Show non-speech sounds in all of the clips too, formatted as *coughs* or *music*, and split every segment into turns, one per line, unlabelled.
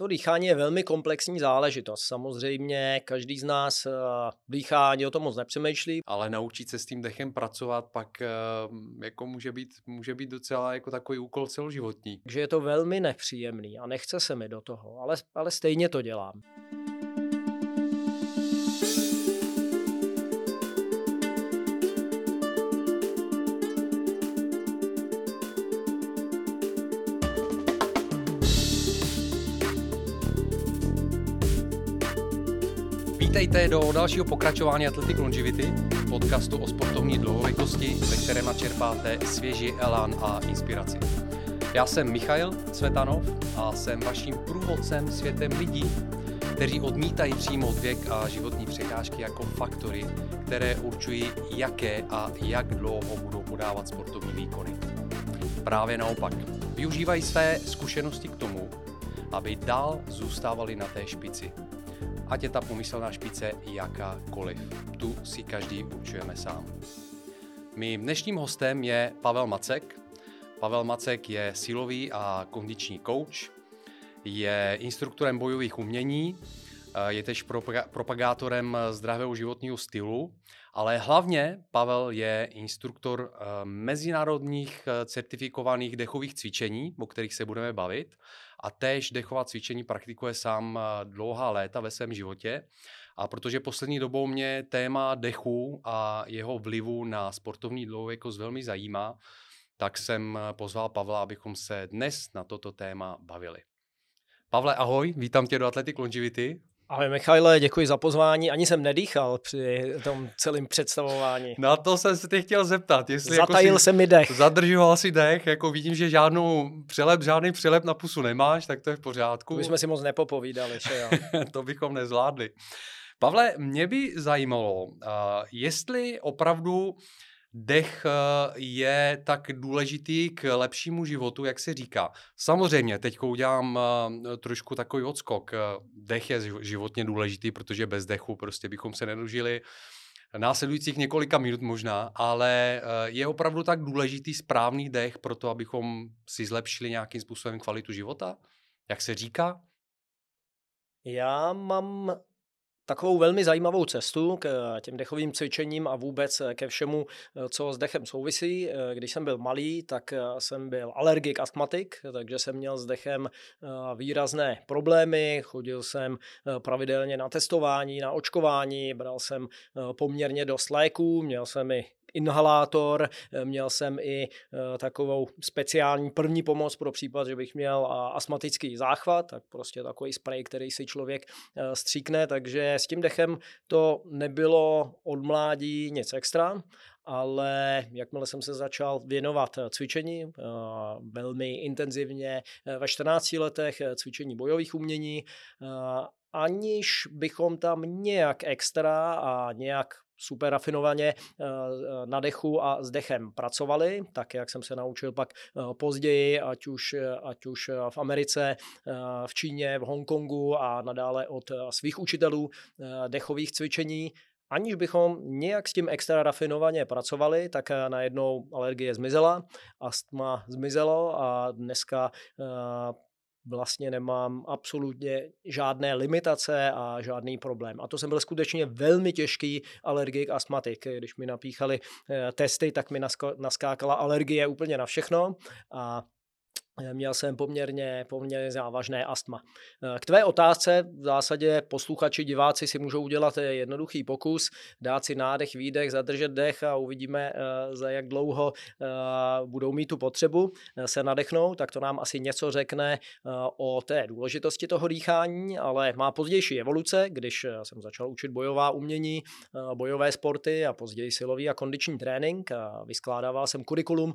to dýchání je velmi komplexní záležitost. Samozřejmě každý z nás dýchání o tom moc nepřemýšlí.
Ale naučit se s tím dechem pracovat pak jako může být, může být docela jako takový úkol celoživotní.
Takže je to velmi nepříjemný a nechce se mi do toho, ale, ale stejně to dělám.
Vítejte do dalšího pokračování Athletic Longevity, podcastu o sportovní dlouhověkosti, ve kterém načerpáte svěží elán a inspiraci. Já jsem Michail Cvetanov a jsem vaším průvodcem světem lidí, kteří odmítají přijmout věk a životní překážky jako faktory, které určují, jaké a jak dlouho budou podávat sportovní výkony. Právě naopak, využívají své zkušenosti k tomu, aby dál zůstávali na té špici – ať je ta pomyslná špice jakákoliv. Tu si každý určujeme sám. Mým dnešním hostem je Pavel Macek. Pavel Macek je silový a kondiční coach, je instruktorem bojových umění, je tež propagátorem zdravého životního stylu, ale hlavně Pavel je instruktor eh, mezinárodních eh, certifikovaných dechových cvičení, o kterých se budeme bavit a též dechová cvičení praktikuje sám eh, dlouhá léta ve svém životě. A protože poslední dobou mě téma dechu a jeho vlivu na sportovní dlouhověkost velmi zajímá, tak jsem eh, pozval Pavla, abychom se dnes na toto téma bavili. Pavle, ahoj, vítám tě do Athletic Longevity.
Ahoj Michaile, děkuji za pozvání. Ani jsem nedýchal při tom celém představování.
Na to jsem se tě chtěl zeptat.
Jestli jako Zatajil jako se mi dech.
Zadržoval si dech, jako vidím, že žádnou přelep, žádný přilep na pusu nemáš, tak to je v pořádku. To
bychom si moc nepopovídali, že jo. *laughs*
to bychom nezvládli. Pavle, mě by zajímalo, uh, jestli opravdu dech eh, je tak důležitý k lepšímu životu, jak se říká. Samozřejmě, teď udělám eh, trošku takový odskok. Dech je životně důležitý, protože bez dechu prostě bychom se nedožili následujících několika minut možná, ale eh, je opravdu tak důležitý správný dech pro to, abychom si zlepšili nějakým způsobem kvalitu života, jak se říká?
Já mám takovou velmi zajímavou cestu k eh, těm dechovým cvičením a vůbec eh, ke všemu, eh, co s dechem souvisí. Když jsem byl malý, tak jsem byl alergik, astmatik, takže jsem měl s dechem výrazné problémy. Chodil jsem pravidelně na testování, na očkování, bral jsem poměrně dost léků, měl jsem i inhalátor, eh, měl jsem i eh, takovou speciální první pomoc pro případ, že bych měl astmatický záchvat, tak prostě takový spray, který si člověk eh, stříkne, takže s tím dechem to nebylo od mládí nic extra, ale jakmile jsem se začal věnovat cvičení, velmi intenzivně ve 14 letech cvičení bojových umění, aniž bychom tam nějak extra a nějak super rafinovaně eh, na dechu a s dechem pracovali, tak jak jsem se naučil pak eh, později, ať už, eh, ať už v Americe, v Číně, v Hongkongu a nadále od svých učitelů dechových cvičení, aniž bychom nějak s tím extra rafinovaně pracovali, tak najednou alergie zmizela, astma zmizelo a dneska vlastně nemám absolutně žádné limitace a žádný problém. A to jsem byl skutečně velmi těžký alergik, astmatik. Když mi napíchali eh, testy, tak mi naskákala alergie úplně na všechno a Měl jsem poměrně, poměrně závažné astma. K tvé otázce v zásadě posluchači, diváci si můžou udělat jednoduchý pokus, dát si nádech, výdech, zadržet dech a uvidíme, eh, za jak dlouho eh, budou mít tu potřebu eh, se nadechnout, tak to nám asi něco řekne o té důležitosti toho dýchání, ale má pozdější evoluce, když jsem začal učit bojová umění, bojové sporty a později silový a kondiční trénink. Vyskládával jsem kurikulum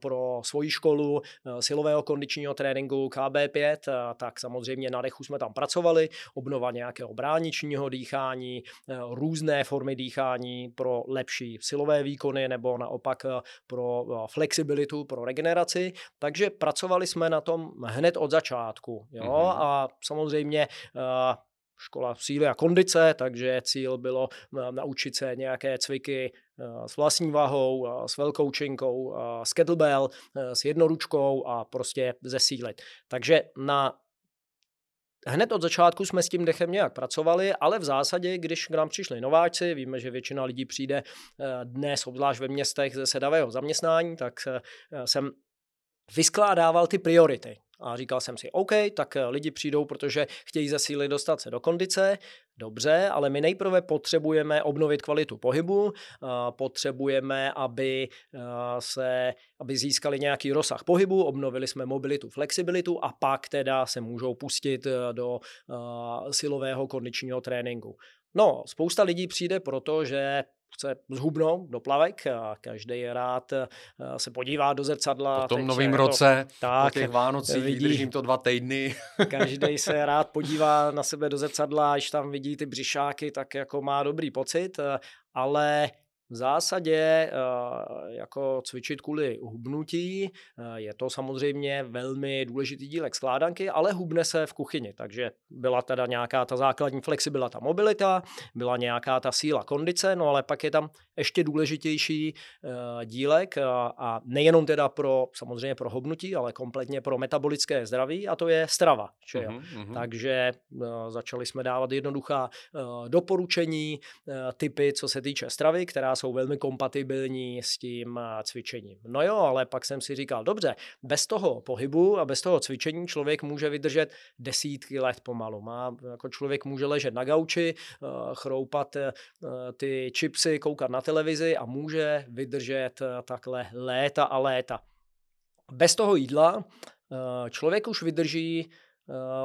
pro svoji školu silové silného kondičního tréninku KB5, tak samozřejmě na dechu jsme tam pracovali, obnova nějakého bráničního dýchání, e, různé formy dýchání pro lepší silové výkony nebo naopak e, pro flexibilitu, pro regeneraci. Takže pracovali jsme na tom hned od začátku. Jo? Mm-hmm. A samozřejmě škola síly a kondice, takže cíl bylo naučit se nějaké cviky s vlastní váhou, s velkou činkou, s kettlebell, s jednoručkou a prostě zesílit. Takže na hned od začátku jsme s tím dechem nějak pracovali, ale v zásadě, když k nám přišli nováčci, víme, že většina lidí přijde dnes, obzvlášť ve městech ze sedavého zaměstnání, tak jsem vyskládával ty priority. A říkal jsem si, OK, tak eh, lidi přijdou, protože chtějí ze síly dostat se do kondice, dobře, ale my nejprve potřebujeme obnovit kvalitu pohybu, potřebujeme, aby, eh, se, aby získali nějaký rozsah pohybu, obnovili jsme mobilitu, flexibilitu a pak teda se můžou pustit eh, do silového kondičního tréninku. No, spousta lidí přijde proto, že chce zhubnout do plavek a každý je rád eh, se podívá do zrcadla.
Po tom novém roce, tak, po těch Vánocích, vidí, držím to dva týdny. *laughs*
každý se *laughs* rád podívá na sebe do zrcadla, až tam vidí ty břišáky, tak jako má dobrý pocit, eh, ale v zásadě eh, jako cvičit kvůli hubnutí eh, je to samozřejmě velmi důležitý dílek skládanky, ale hubne se v kuchyni, takže byla teda nějaká ta základní flexibilita, mobilita, byla nějaká ta síla kondice, no ale pak je tam ještě důležitější eh, dílek a nejenom teda pro samozřejmě pro hubnutí, ale kompletně pro metabolické zdraví a to je strava. Že jo? Uh-huh, uh-huh. Takže začali jsme dávat jednoduchá doporučení, typy, co se týče stravy, která jsou velmi kompatibilní s tím eh, cvičením. No jo, ale pak jsem si říkal, dobře, bez toho pohybu a bez toho cvičení člověk může vydržet desítky let pomalu. Má, jako člověk může ležet na gauči, eh, chroupat eh, ty čipsy, koukat na televizi a může vydržet takhle léta a léta. Bez toho jídla člověk už vydrží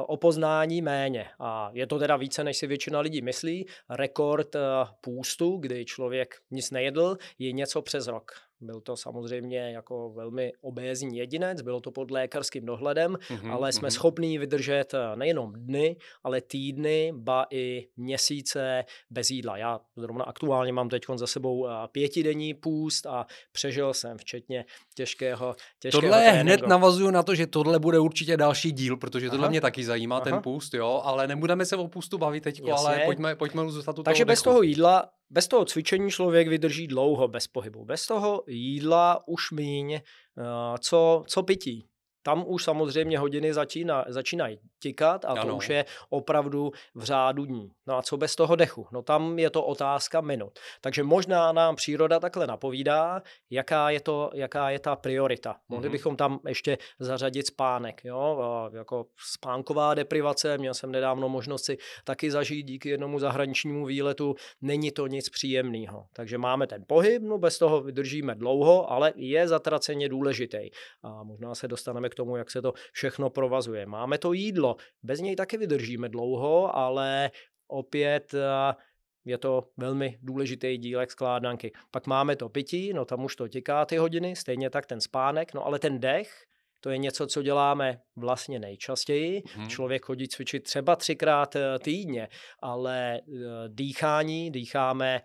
o poznání méně. A je to teda více, než si většina lidí myslí. Rekord eh, půstu, kdy člověk nic nejedl, je něco přes rok. Byl to samozřejmě jako velmi obézní jedinec, bylo to pod lékařským dohledem, mm-hmm, ale jsme mm-hmm. schopní vydržet eh, nejenom dny, ale týdny, ba i měsíce bez jídla. Já zrovna aktuálně mám teď za sebou eh, pětidenní půst a přežil jsem včetně těžkého, těžkého
Tohle tréninku. hned navazuju na to, že tohle bude určitě další díl, protože tohle Aha. mě taky zajímá, Aha. ten půst, jo, ale nebudeme se o půstu bavit teď, ale pojďme, pojďme zůstat u
Takže bez toho jídla bez toho cvičení člověk vydrží dlouho bez pohybu. Bez toho jídla už míň, eh, co, co pití tam už samozřejmě hodiny začíná, začínají tikat a ano. to už je opravdu v řádu dní. No a co bez toho dechu? No tam je to otázka minut. Takže možná nám příroda takhle napovídá, jaká je, to, jaká je ta priorita. Mohli mm-hmm. bychom tam ještě zařadit spánek. Jo? A jako spánková deprivace, měl jsem nedávno možnost si taky zažít díky jednomu zahraničnímu výletu, není to nic příjemného. Takže máme ten pohyb, no bez toho vydržíme dlouho, ale je zatraceně důležitý. A možná se dostaneme k tomu, jak se to všechno provazuje. Máme to jídlo, bez něj taky vydržíme dlouho, ale opět eh, je to velmi důležitý dílek skládanky. Pak máme to pití, no tam už to těká ty hodiny, stejně tak ten spánek, no ale ten dech, to je něco, co děláme vlastně nejčastěji. Hmm. Člověk chodí cvičit třeba třikrát eh, týdně, ale eh, dýchání, dýcháme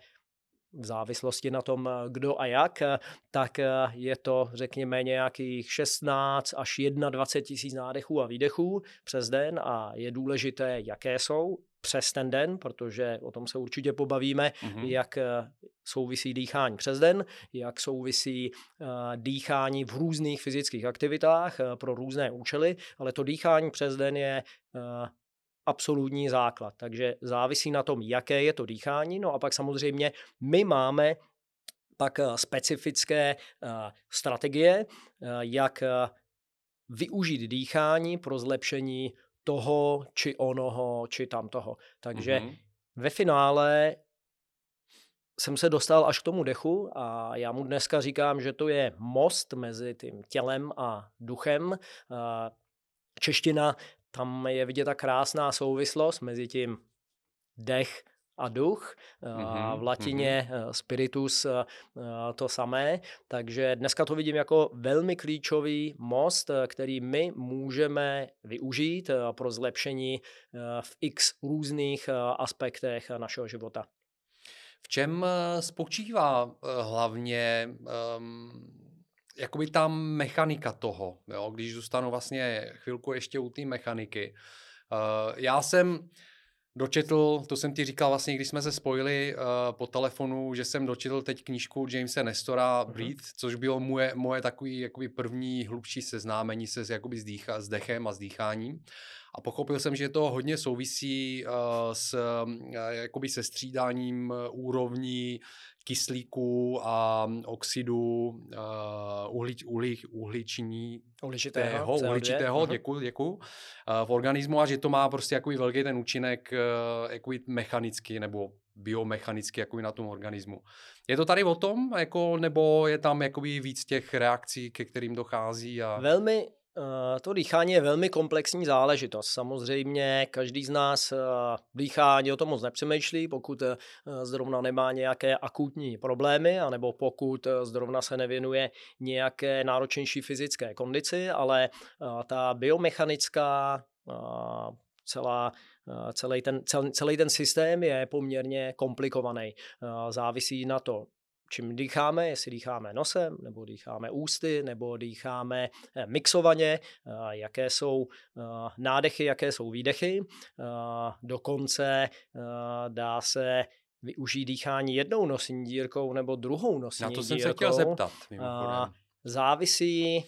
v závislosti na tom, eh, kdo a jak, eh, tak eh, je to, řekněme, nějakých 16 až 21 tisíc nádechů a výdechů přes den a je důležité, jaké jsou přes ten den, protože o tom se určitě pobavíme, mm-hmm. jak souvisí dýchání přes den, jak souvisí dýchání v různých fyzických aktivitách pro různé účely, ale to dýchání přes den je absolutní základ. Takže závisí na tom, jaké je to dýchání. No a pak samozřejmě my máme pak eh, specifické eh, strategie, eh, jak využít dýchání pro zlepšení toho, či onoho, či tamtoho. Takže mm-hmm. ve finále jsem se dostal až k tomu dechu a já mu dneska říkám, že to je most mezi tím tělem a duchem. Čeština tam je vidět ta krásná souvislost mezi tím dech a duch. Mm-hmm, v latině mm-hmm. spiritus to samé. Takže dneska to vidím jako velmi klíčový most, který my můžeme využít pro zlepšení v x různých aspektech našeho života.
V čem spočívá hlavně um jakoby ta mechanika toho, jo, když zůstanu vlastně chvilku ještě u té mechaniky. Uh, já jsem dočetl, to jsem ti říkal vlastně, když jsme se spojili uh, po telefonu, že jsem dočetl teď knížku Jamesa Nestora. Breathe, uh-huh. což bylo moje, moje takový jakoby první hlubší seznámení se s, jakoby s, dýcha, s dechem a s dýcháním. A pochopil jsem, že to hodně souvisí uh, s uh, jakoby se střídáním úrovní kyslíku a oxidu uh, uhli, uhli, uhliční,
uhličitého,
uhličitého děkuji, děkuji, uh, v organismu a že to má prostě jakový velký ten účinek uh, jakový mechanický nebo biomechanicky jako na tom organismu. Je to tady o tom, jako, nebo je tam jakoby víc těch reakcí, ke kterým dochází? A...
Velmi Eh, to dýchání je velmi komplexní záležitost. Samozřejmě každý z nás eh, dýchání o tom moc nepřemýšlí, pokud eh, zrovna nemá nějaké akutní problémy, anebo pokud zrovna se nevěnuje nějaké náročnější fyzické kondici, ale ta biomechanická celá celý ten, celý ten systém je poměrně komplikovaný. Závisí na to, čím dýcháme, jestli dýcháme nosem, nebo dýcháme ústy, nebo dýcháme eh, mixovaně, eh, jaké jsou eh, nádechy, jaké jsou výdechy. Dokonce dá se využít dýchání jednou nosní dírkou nebo druhou nosní dírkou.
Na to jsem dírkou. se chtěl zeptat.
Závisí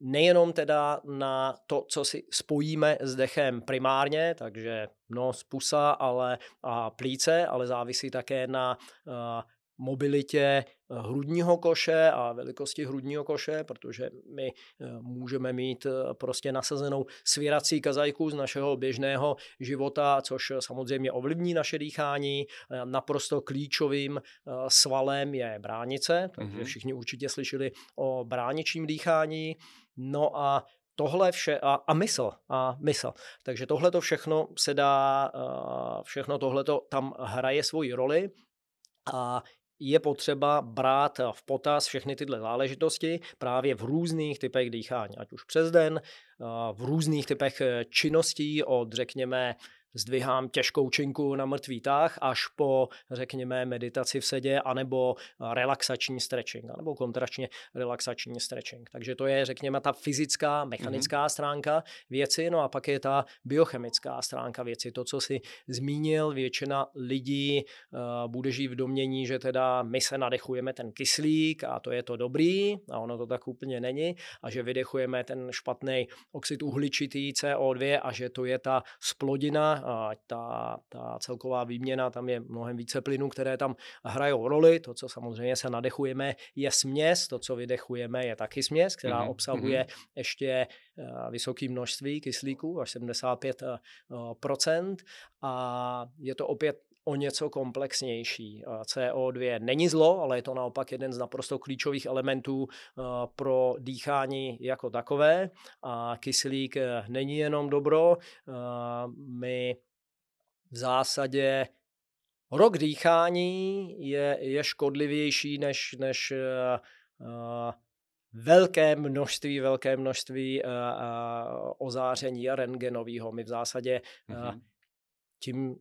nejenom teda na to, co si spojíme s dechem primárně, takže nos, pusa ale, a plíce, ale závisí také na mobilitě Eh, hrudního koše a velikosti hrudního koše, protože my eh, můžeme mít eh, prostě nasazenou svěrací kazajku z našeho běžného života, což samozřejmě ovlivní naše dýchání. Naprosto klíčovým svalem je bránice, takže mm-hmm. všichni určitě slyšeli o bráničním dýchání. No a tohle vše a, a mysl a mysl. Takže tohle to všechno se dá, všechno tohle tam hraje svoji roli a je potřeba brát v potaz všechny tyhle záležitosti právě v různých typech dýchání, ať už přes den, v různých typech eh, činností od, řekněme, zdvihám těžkou činku na mrtvý tah až po, řekněme, meditaci v sedě, anebo relaxační stretching, anebo kontračně relaxační stretching. Takže to je, řekněme, ta fyzická, mechanická mm-hmm. stránka věci, no a pak je ta biochemická stránka věci. To, co si zmínil, většina lidí uh, bude žít v domění, že teda my se nadechujeme ten kyslík a to je to dobrý, a ono to tak úplně není, a že vydechujeme ten špatný oxid uhličitý CO2 a že to je ta splodina, a ta, ta celková výměna, tam je mnohem více plynů, které tam hrajou roli. To, co samozřejmě se nadechujeme, je směs, to, co vydechujeme, je taky směs, která mm-hmm. obsahuje mm-hmm. ještě eh, vysoké množství kyslíku, až 75 eh, a je to opět o něco komplexnější. CO2 není zlo, ale je to naopak jeden z naprosto klíčových elementů eh, pro dýchání jako takové. A kyslík eh, není jenom dobro. Eh, my v zásadě rok dýchání je, je škodlivější než, než velké množství, velké množství ozáření a rengenového. My v zásadě mm-hmm. tím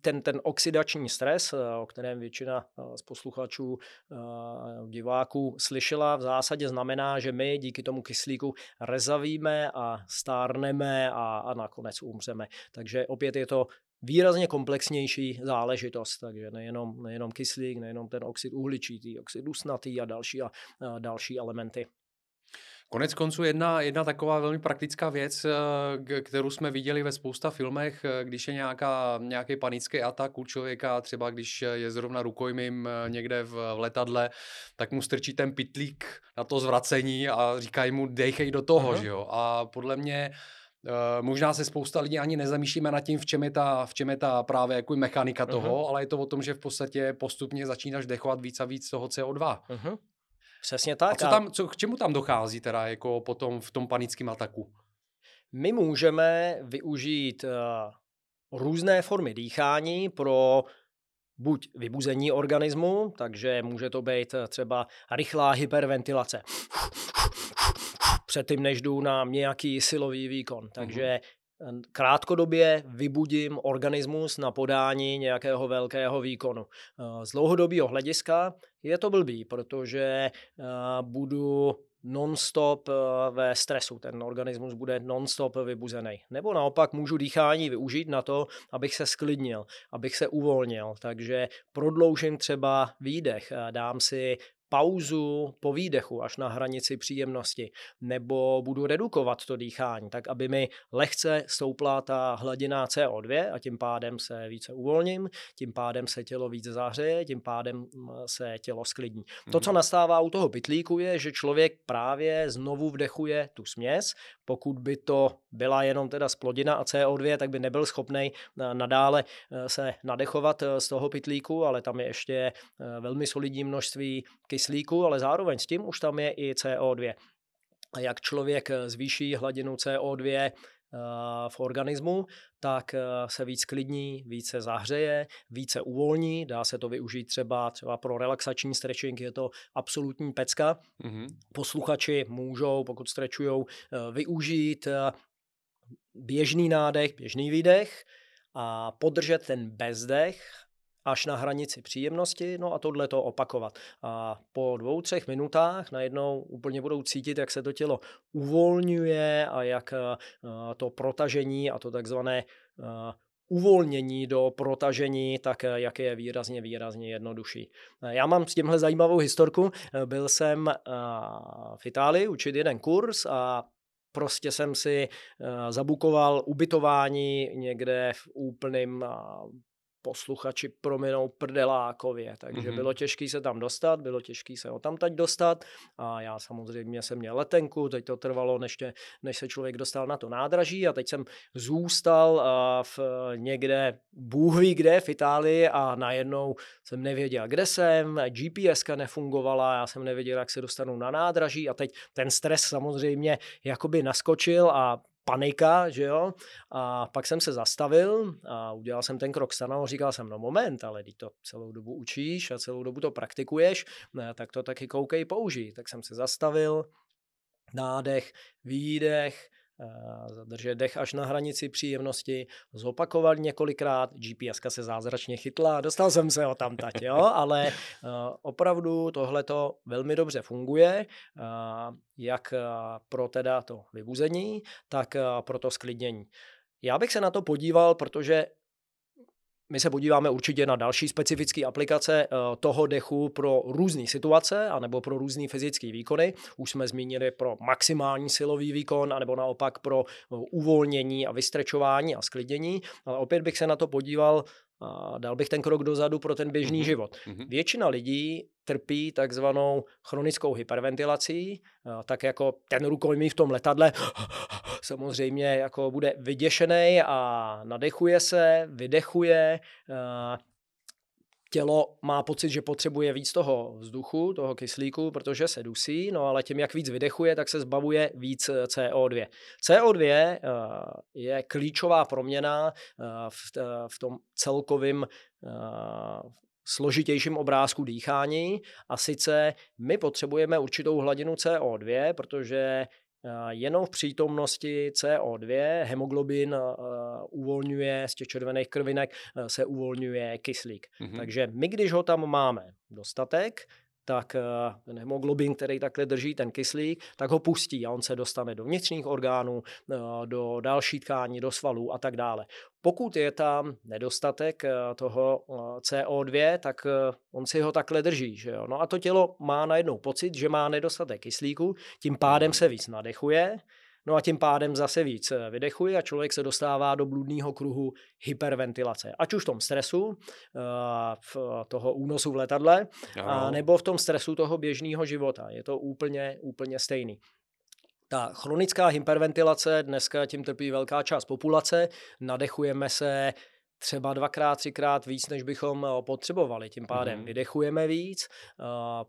ten, ten oxidační stres, eh, o kterém většina eh, z posluchačů, eh, diváků slyšela, v zásadě znamená, že my díky tomu kyslíku rezavíme a stárneme a, a nakonec umřeme. Takže opět je to výrazně komplexnější záležitost, takže nejenom, nejenom kyslík, nejenom ten oxid uhličitý, oxid dusnatý a další, a, a další elementy.
Konec konců jedna, jedna taková velmi praktická věc, eh, kterou jsme viděli ve spousta filmech, eh, když je nějaká, nějaký panický atak u člověka, třeba když je zrovna rukojmím eh, někde v, v letadle, tak mu strčí ten pitlík na to zvracení a říkají mu dejchej do toho, že jo. A podle mě možná se spousta lidí ani nezamýšlíme nad tím, v čem je ta, v čem je ta právě jako mechanika toho, uh-huh. ale je to o tom, že v podstatě postupně začínáš dechovat víc a víc toho CO2. Uh-huh.
Přesně tak.
A co tam, co, k čemu tam dochází teda jako potom v tom panickém ataku?
My můžeme využít uh, různé formy dýchání pro buď vybuzení organismu, takže může to být eh, třeba rychlá hyperventilace předtím, než jdu na nějaký silový výkon. Takže krátkodobě vybudím organismus na podání nějakého velkého výkonu. Z dlouhodobého hlediska je to blbý, protože budu non-stop eh, ve stresu, ten organismus bude non-stop vybuzený. Nebo naopak můžu dýchání využít na to, abych se sklidnil, abych se uvolnil. Takže prodloužím třeba výdech, dám si pauzu po výdechu až na hranici příjemnosti, nebo budu redukovat to dýchání, tak aby mi lehce stoupla ta hladina CO2 a tím pádem se více uvolním, tím pádem se tělo víc zahřeje, tím pádem mm, se tělo sklidní. To, co mhm. nastává u toho pytlíku, je, že člověk právě znovu vdechuje tu směs. Pokud by to byla jenom teda splodina a CO2, tak by nebyl schopný eh, nadále eh, se nadechovat eh, z toho pytlíku, ale tam je ještě velmi solidní množství kyslíku, ale zároveň s tím už tam je i CO2. A jak člověk zvýší hladinu CO2 eh, v organismu, tak eh, se víc klidní, více zahřeje, více uvolní, dá se to využít třeba, třeba pro relaxační stretching, je to absolutní pecka. Mm-hmm. Posluchači můžou, pokud strečujou, eh, využít běžný nádech, běžný výdech a podržet ten bezdech až na hranici příjemnosti, no a tohle to opakovat. A po dvou, třech minutách najednou úplně budou cítit, jak se to tělo uvolňuje a jak eh, to protažení a to takzvané eh, uvolnění do protažení, tak eh, jak je výrazně, výrazně jednodušší. Já mám s tímhle zajímavou historku. Byl jsem v Itálii učit jeden kurz a prostě jsem si zabukoval ubytování někde v úplném posluchači prominou prdelákově, takže mm-hmm. bylo těžké se tam dostat, bylo těžké se o tam teď dostat a já samozřejmě jsem měl letenku, teď to trvalo, než, tě, než se člověk dostal na to nádraží a teď jsem zůstal v někde Bůh ví kde v Itálii a najednou jsem nevěděl, kde jsem, GPSka nefungovala, já jsem nevěděl, jak se dostanu na nádraží a teď ten stres samozřejmě jakoby naskočil a panika, že jo. A pak jsem se zastavil a udělal jsem ten krok stranou, říkal jsem, no moment, ale když to celou dobu učíš a celou dobu to praktikuješ, tak to taky koukej, použij. Tak jsem se zastavil, nádech, výdech, zadržet dech až na hranici příjemnosti, zopakovat několikrát, GPS se zázračně chytla, dostal jsem se o tam tať, jo, *laughs* ale eh, opravdu tohle to velmi dobře funguje, eh, jak eh, pro teda to vybuzení, tak pro to sklidnění. Já bych se na to podíval, protože my se podíváme určitě na další specifické aplikace eh, toho dechu pro různé situace anebo pro různé fyzické výkony. Už jsme zmínili pro maximální silový výkon anebo naopak pro eh, uvolnění a vystrečování a sklidnění, ale opět bych se na to podíval a dal bych ten krok dozadu pro ten běžný mm-hmm. život. Mm-hmm. Většina lidí trpí takzvanou chronickou hyperventilací, tak jako ten rukojmí v tom letadle *gasps* samozřejmě jako bude vyděšený a nadechuje se, vydechuje, tělo má pocit, že potřebuje víc toho vzduchu, toho kyslíku, protože se dusí, no ale tím, jak víc vydechuje, tak se zbavuje víc eh, CO2. CO2 eh, je klíčová proměna eh, v tom celkovém složitějším obrázku dýchání a sice my potřebujeme určitou hladinu CO2, protože jenom v přítomnosti CO2 hemoglobin uvolňuje z těch červených krvinek se uvolňuje kyslík. Mm-hmm. Takže my, když ho tam máme dostatek, tak ten hemoglobin, který takhle drží ten kyslík, tak ho pustí a on se dostane do vnitřních orgánů, do další tkání, do svalů a tak dále. Pokud je tam nedostatek eh, toho eh, CO2, tak eh, on si ho takhle drží. Že jo? No a to tělo má najednou pocit, že má nedostatek kyslíku, tím pádem se víc nadechuje, No a tím pádem zase víc vydechuje a člověk se dostává do bludného kruhu hyperventilace. Ať už v tom stresu, v toho únosu v letadle, a nebo v tom stresu toho běžného života. Je to úplně, úplně stejný. Ta chronická hyperventilace, dneska tím trpí velká část populace, nadechujeme se třeba dvakrát, třikrát víc, než bychom eh, potřebovali. Tím pádem mm-hmm. vydechujeme víc, eh,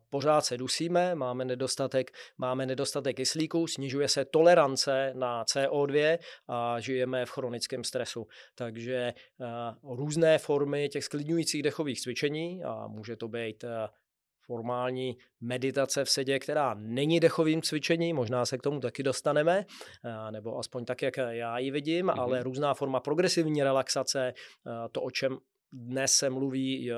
pořád se dusíme, máme nedostatek, máme nedostatek kyslíku, snižuje se tolerance na CO2 a žijeme v chronickém stresu. Takže eh, různé formy těch sklidňujících dechových cvičení, a může to být formální meditace v sedě, která není dechovým cvičením, možná se k tomu taky dostaneme, nebo aspoň tak, jak já ji vidím, mm-hmm. ale různá forma progresivní relaxace, to, o čem dnes se mluví uh,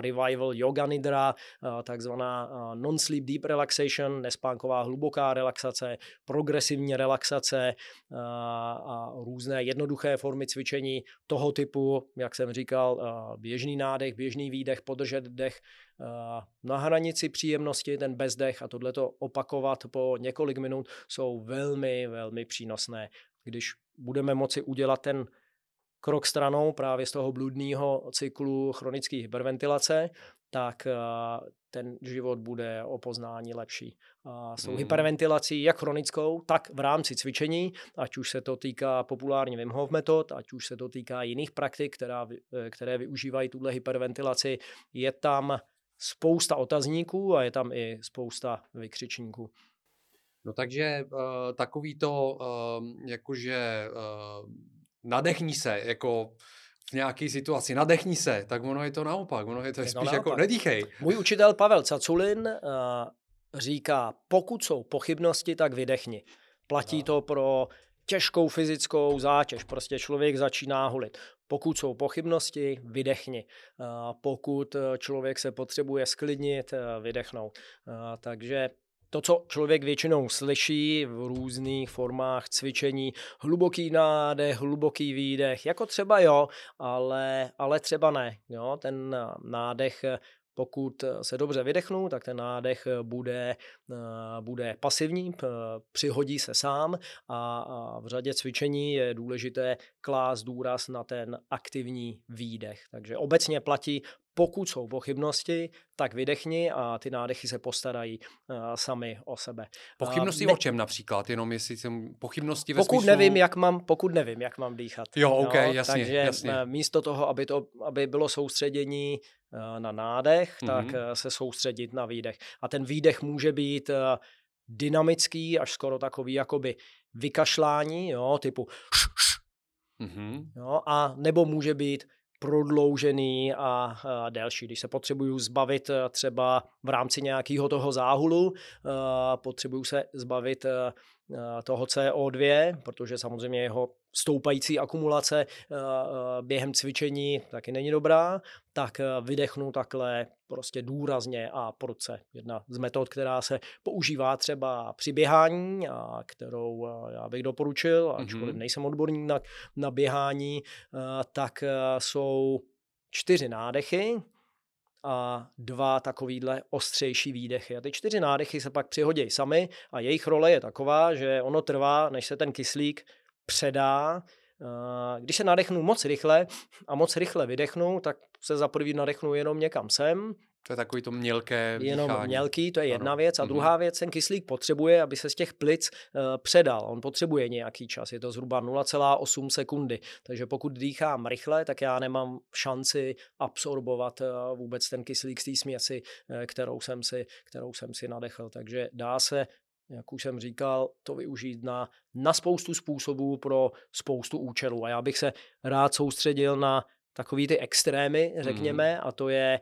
revival yoga nidra, uh, takzvaná uh, non-sleep deep relaxation, nespánková hluboká relaxace, progresivní relaxace uh, a různé jednoduché formy cvičení toho typu, jak jsem říkal, uh, běžný nádech, běžný výdech, podržet dech uh, na hranici příjemnosti, ten bezdech a tohleto opakovat po několik minut jsou velmi, velmi přínosné. Když budeme moci udělat ten krok stranou právě z toho bludného cyklu chronické hyperventilace, tak eh, ten život bude o poznání lepší. A s tou mm. hyperventilací, jak chronickou, tak v rámci cvičení, ať už se to týká populární Wim Hof metod, ať už se to týká jiných praktik, která, eh, které využívají tuhle hyperventilaci, je tam spousta otazníků a je tam i spousta vykřičníků.
No takže uh, takový to, uh, jakože uh, nadechni se, jako v nějaké situaci, nadechni se, tak ono je to naopak, ono je to je spíš jako nedýchej.
Můj učitel Pavel Caculin uh, říká, pokud jsou pochybnosti, tak vydechni. Platí no. to pro těžkou fyzickou zátěž, prostě člověk začíná hulit. Pokud jsou pochybnosti, vydechni. Pokud člověk se potřebuje sklidnit, vydechnout. Takže to, co člověk většinou slyší v různých formách cvičení, hluboký nádech, hluboký výdech, jako třeba jo, ale, ale třeba ne. Jo? Ten nádech pokud se dobře vydechnu, tak ten nádech bude, bude pasivní, přihodí se sám a v řadě cvičení je důležité klást důraz na ten aktivní výdech. Takže obecně platí, pokud jsou pochybnosti, tak vydechni a ty nádechy se postarají uh, sami o sebe.
Pochybnosti uh, ne... o čem například? Jenom jestli jsem pochybnosti ve
pokud
smyslu...
nevím, jak mám, pokud nevím, jak mám dýchat.
Jo, OK, no, jasně,
takže
jasně.
Eh, místo toho, aby, to, aby bylo soustředění na nádech, mm-hmm. tak uh, se soustředit na výdech. A ten výdech může být uh, dynamický, až skoro takový jakoby vykašlání, jo, typu mm-hmm. jo, a nebo může být prodloužený a, a delší. Když se potřebuju zbavit eh, třeba v rámci nějakého toho záhulu, uh, potřebuju se zbavit uh, toho CO2, protože samozřejmě jeho stoupající akumulace během cvičení taky není dobrá, tak vydechnu takhle prostě důrazně a prudce. Jedna z metod, která se používá třeba při běhání a kterou já bych doporučil, ačkoliv mm-hmm. nejsem odborník na, na běhání, tak jsou čtyři nádechy, a dva takovýhle ostřejší výdechy. A ty čtyři nádechy se pak přihodí sami a jejich role je taková, že ono trvá, než se ten kyslík předá. Když se nadechnu moc rychle a moc rychle vydechnu, tak se za prvý nadechnu jenom někam sem,
to je takový to mělké
dýchání. Jenom mělký, to je jedna ano. věc. A mm-hmm. druhá věc, ten kyslík potřebuje, aby se z těch plic uh, předal. On potřebuje nějaký čas, je to zhruba 0,8 sekundy. Takže pokud dýchám rychle, tak já nemám šanci absorbovat uh, vůbec ten kyslík z té směsi, uh, kterou, jsem si, kterou jsem si nadechl. Takže dá se jak už jsem říkal, to využít na, na spoustu způsobů pro spoustu účelů. A já bych se rád soustředil na takový ty extrémy, řekněme, mm. a to je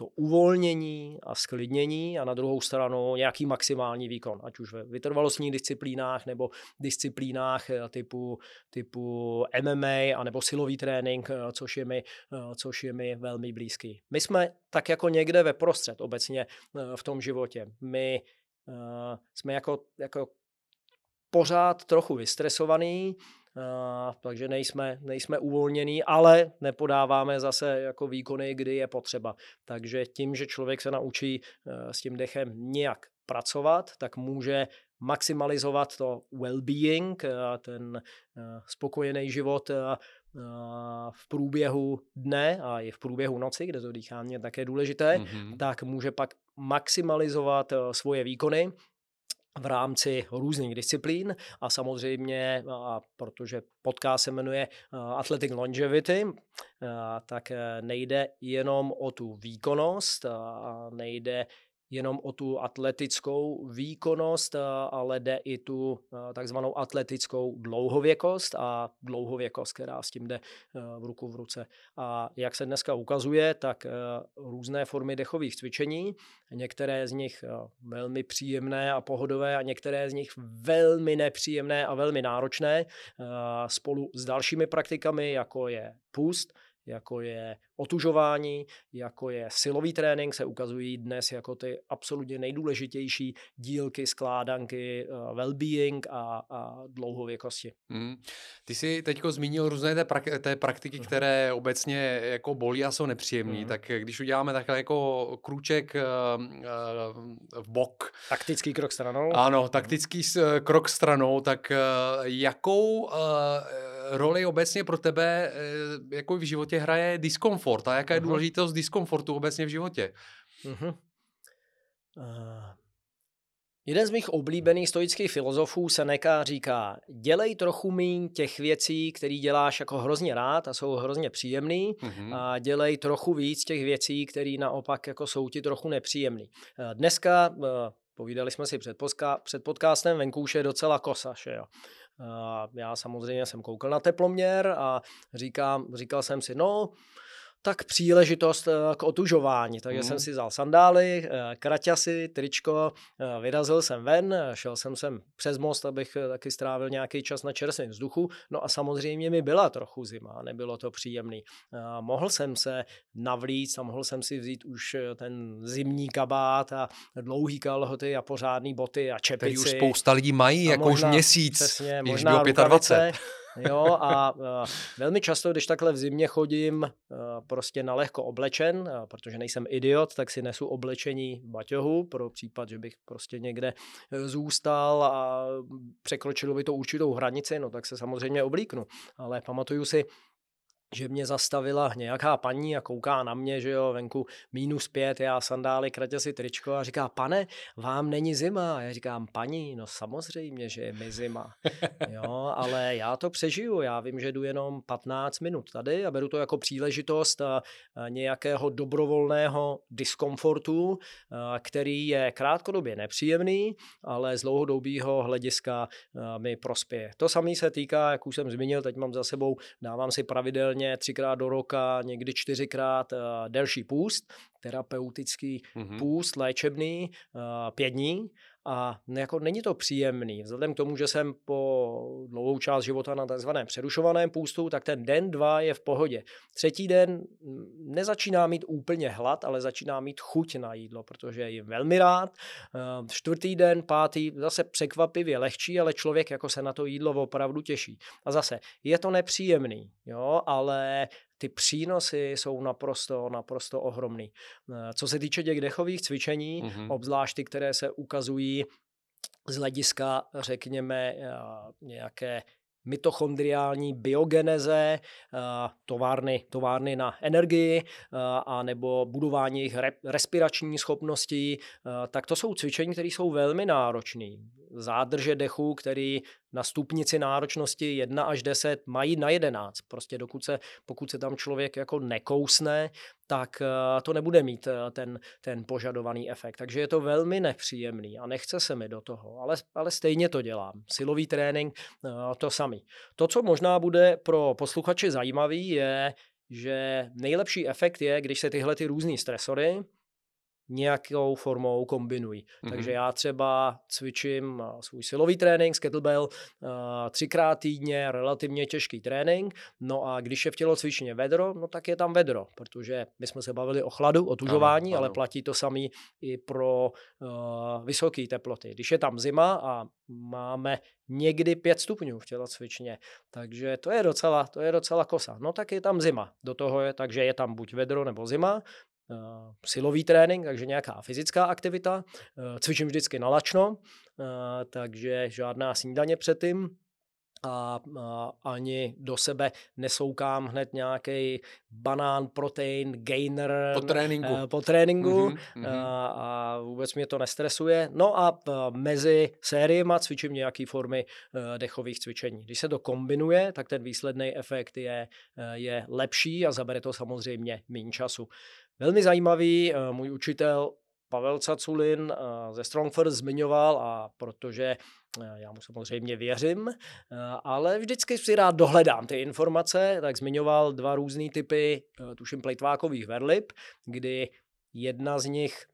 to uvolnění a sklidnění a na druhou stranu nějaký maximální výkon, ať už ve vytrvalostních disciplínách nebo disciplínách eh, typu, typu MMA a nebo silový trénink, eh, což je, mi, eh, což je mi velmi blízký. My jsme tak jako někde ve prostřed obecně v tom životě. My jsme jako, jako pořád trochu vystresovaný, Uh, takže nejsme, nejsme uvolnění, ale nepodáváme zase jako výkony, kdy je potřeba. Takže tím, že člověk se naučí uh, s tím dechem nějak pracovat, tak může maximalizovat to well-being, uh, ten spokojený život v průběhu dne a i v průběhu noci, kde to dýchání je také důležité, mm-hmm. tak může pak maximalizovat svoje výkony v rámci různých disciplín a samozřejmě, a protože podcast se jmenuje Athletic Longevity, tak e, nejde jenom o tu výkonnost nejde jenom o tu atletickou výkonnost, ale jde i tu takzvanou atletickou dlouhověkost a dlouhověkost, která s tím jde v ruku v ruce. A jak se dneska ukazuje, tak různé formy dechových cvičení, některé z nich velmi příjemné a pohodové a některé z nich velmi nepříjemné a velmi náročné spolu s dalšími praktikami, jako je pust, jako je otužování, jako je silový trénink, se ukazují dnes jako ty absolutně nejdůležitější dílky, skládanky, uh, well-being a, a dlouhověkosti.
Mm. Ty jsi teď zmínil různé té, prak- té praktiky, mm. které obecně jako bolí a jsou nepříjemné. Mm. Tak když uděláme takhle jako krůček uh, uh, v bok.
Taktický krok stranou.
Ano, taktický uh, krok stranou, tak uh, jakou uh, roli obecně pro tebe uh, jako v životě hraje diskomfort a jaká je uh-huh. důležitost diskomfortu obecně v životě? Uh-huh.
Uh, Jeden z mých oblíbených stoických filozofů Seneca říká, dělej trochu míň těch věcí, které děláš jako hrozně rád a jsou hrozně příjemný mm-hmm. a dělej trochu víc těch věcí, které naopak jako jsou ti trochu nepříjemný. Eh, dneska, eh, povídali jsme si před, postka, před podcastem, venku už je docela kosa, že jo. Já samozřejmě jsem koukal na teploměr a říkám, říkal jsem si, no, tak příležitost eh, k otužování. Takže mm. jsem si vzal sandály, eh, kraťasy, tričko, eh, vyrazil jsem ven, šel jsem sem přes most, abych taky strávil nějaký čas na čerstvém vzduchu. No a samozřejmě mi byla trochu zima, nebylo to příjemný. Mohl jsem se navlíct a mohl jsem si vzít už ten zimní kabát a dlouhý kalhoty a pořádný boty a čepici. Který
už spousta lidí mají, jako možná, už měsíc, přesně, možná 25.
Jo, a velmi často, když takhle v zimě chodím prostě na lehko oblečen, protože nejsem idiot, tak si nesu oblečení baťohu pro případ, že bych prostě někde zůstal a překročilo by to určitou hranici, no tak se samozřejmě oblíknu. Ale pamatuju si, že mě zastavila nějaká paní a kouká na mě, že jo, venku minus pět, já sandály, kratě si tričko a říká, pane, vám není zima. A já říkám, paní, no samozřejmě, že je mi zima. Jo, ale já to přežiju, já vím, že jdu jenom 15 minut tady a beru to jako příležitost a, nějakého dobrovolného diskomfortu, který je krátkodobě nepříjemný, ale z dlouhodobého hlediska mi prospěje. To samé se týká, jak už jsem zmínil, teď mám za sebou, dávám si pravidelně pravidelně třikrát do roka, někdy čtyřikrát uh, delší půst, terapeutický mm-hmm. půst, léčebný, uh, pět dní a jako není to příjemný. Vzhledem k tomu, že jsem po dlouhou část života na tzv. přerušovaném půstu, tak ten den, dva je v pohodě. Třetí den nezačíná mít úplně hlad, ale začíná mít chuť na jídlo, protože je velmi rád. Eh, čtvrtý den, pátý, zase překvapivě lehčí, ale člověk jako se na to jídlo opravdu těší. A zase, je to nepříjemný, jo, ale ty přínosy jsou naprosto, naprosto ohromný. Eh, co se týče těch dechových cvičení, mm-hmm. obzvlášť ty, které se ukazují z hlediska, řekněme, eh, nějaké mitochondriální biogeneze, eh, továrny, továrny na energii a nebo budování jejich respirační schopností, tak to jsou cvičení, které jsou velmi náročné. Zádrže dechu, který na stupnici náročnosti 1 až 10 mají na 11. Prostě dokud se, pokud se tam člověk jako nekousne, tak eh, to nebude mít eh, ten, ten požadovaný efekt. Takže je to velmi nepříjemný a nechce se mi do toho, ale, ale stejně to dělám. Silový trénink, eh, to samý. To, co možná bude pro posluchače zajímavý, je, že nejlepší efekt je, když se tyhle ty různé stresory, nějakou formou kombinují. Mm-hmm. Takže já třeba cvičím svůj silový trénink s kettlebell třikrát týdně, relativně těžký trénink, no a když je v tělocvičně vedro, no tak je tam vedro, protože my jsme se bavili o chladu, o tužování, ano, ano. ale platí to samý i pro uh, vysoké teploty. Když je tam zima a máme někdy 5 stupňů v tělocvičně, takže to je docela, to je docela kosa. No tak je tam zima, do toho je, takže je tam buď vedro nebo zima, Eh, silový trénink, takže nějaká fyzická aktivita. Eh, cvičím vždycky na lačno, eh, takže žádná snídaně předtím a, a ani do sebe nesoukám hned nějaký banán, protein, gainer
po tréninku,
po tréninku mm-hmm, A, a vůbec mě to nestresuje. No a, a mezi sériema cvičím nějaké formy dechových cvičení. Když se to kombinuje, tak ten výsledný efekt je, je lepší a zabere to samozřejmě méně času. Velmi zajímavý, eh, můj učitel Pavel Caculin eh, ze Strongford zmiňoval a protože eh, já mu samozřejmě věřím, ale vždycky si rád dohledám ty informace, tak zmiňoval dva různé typy, tuším, plejtvákových verlip, kdy jedna z nich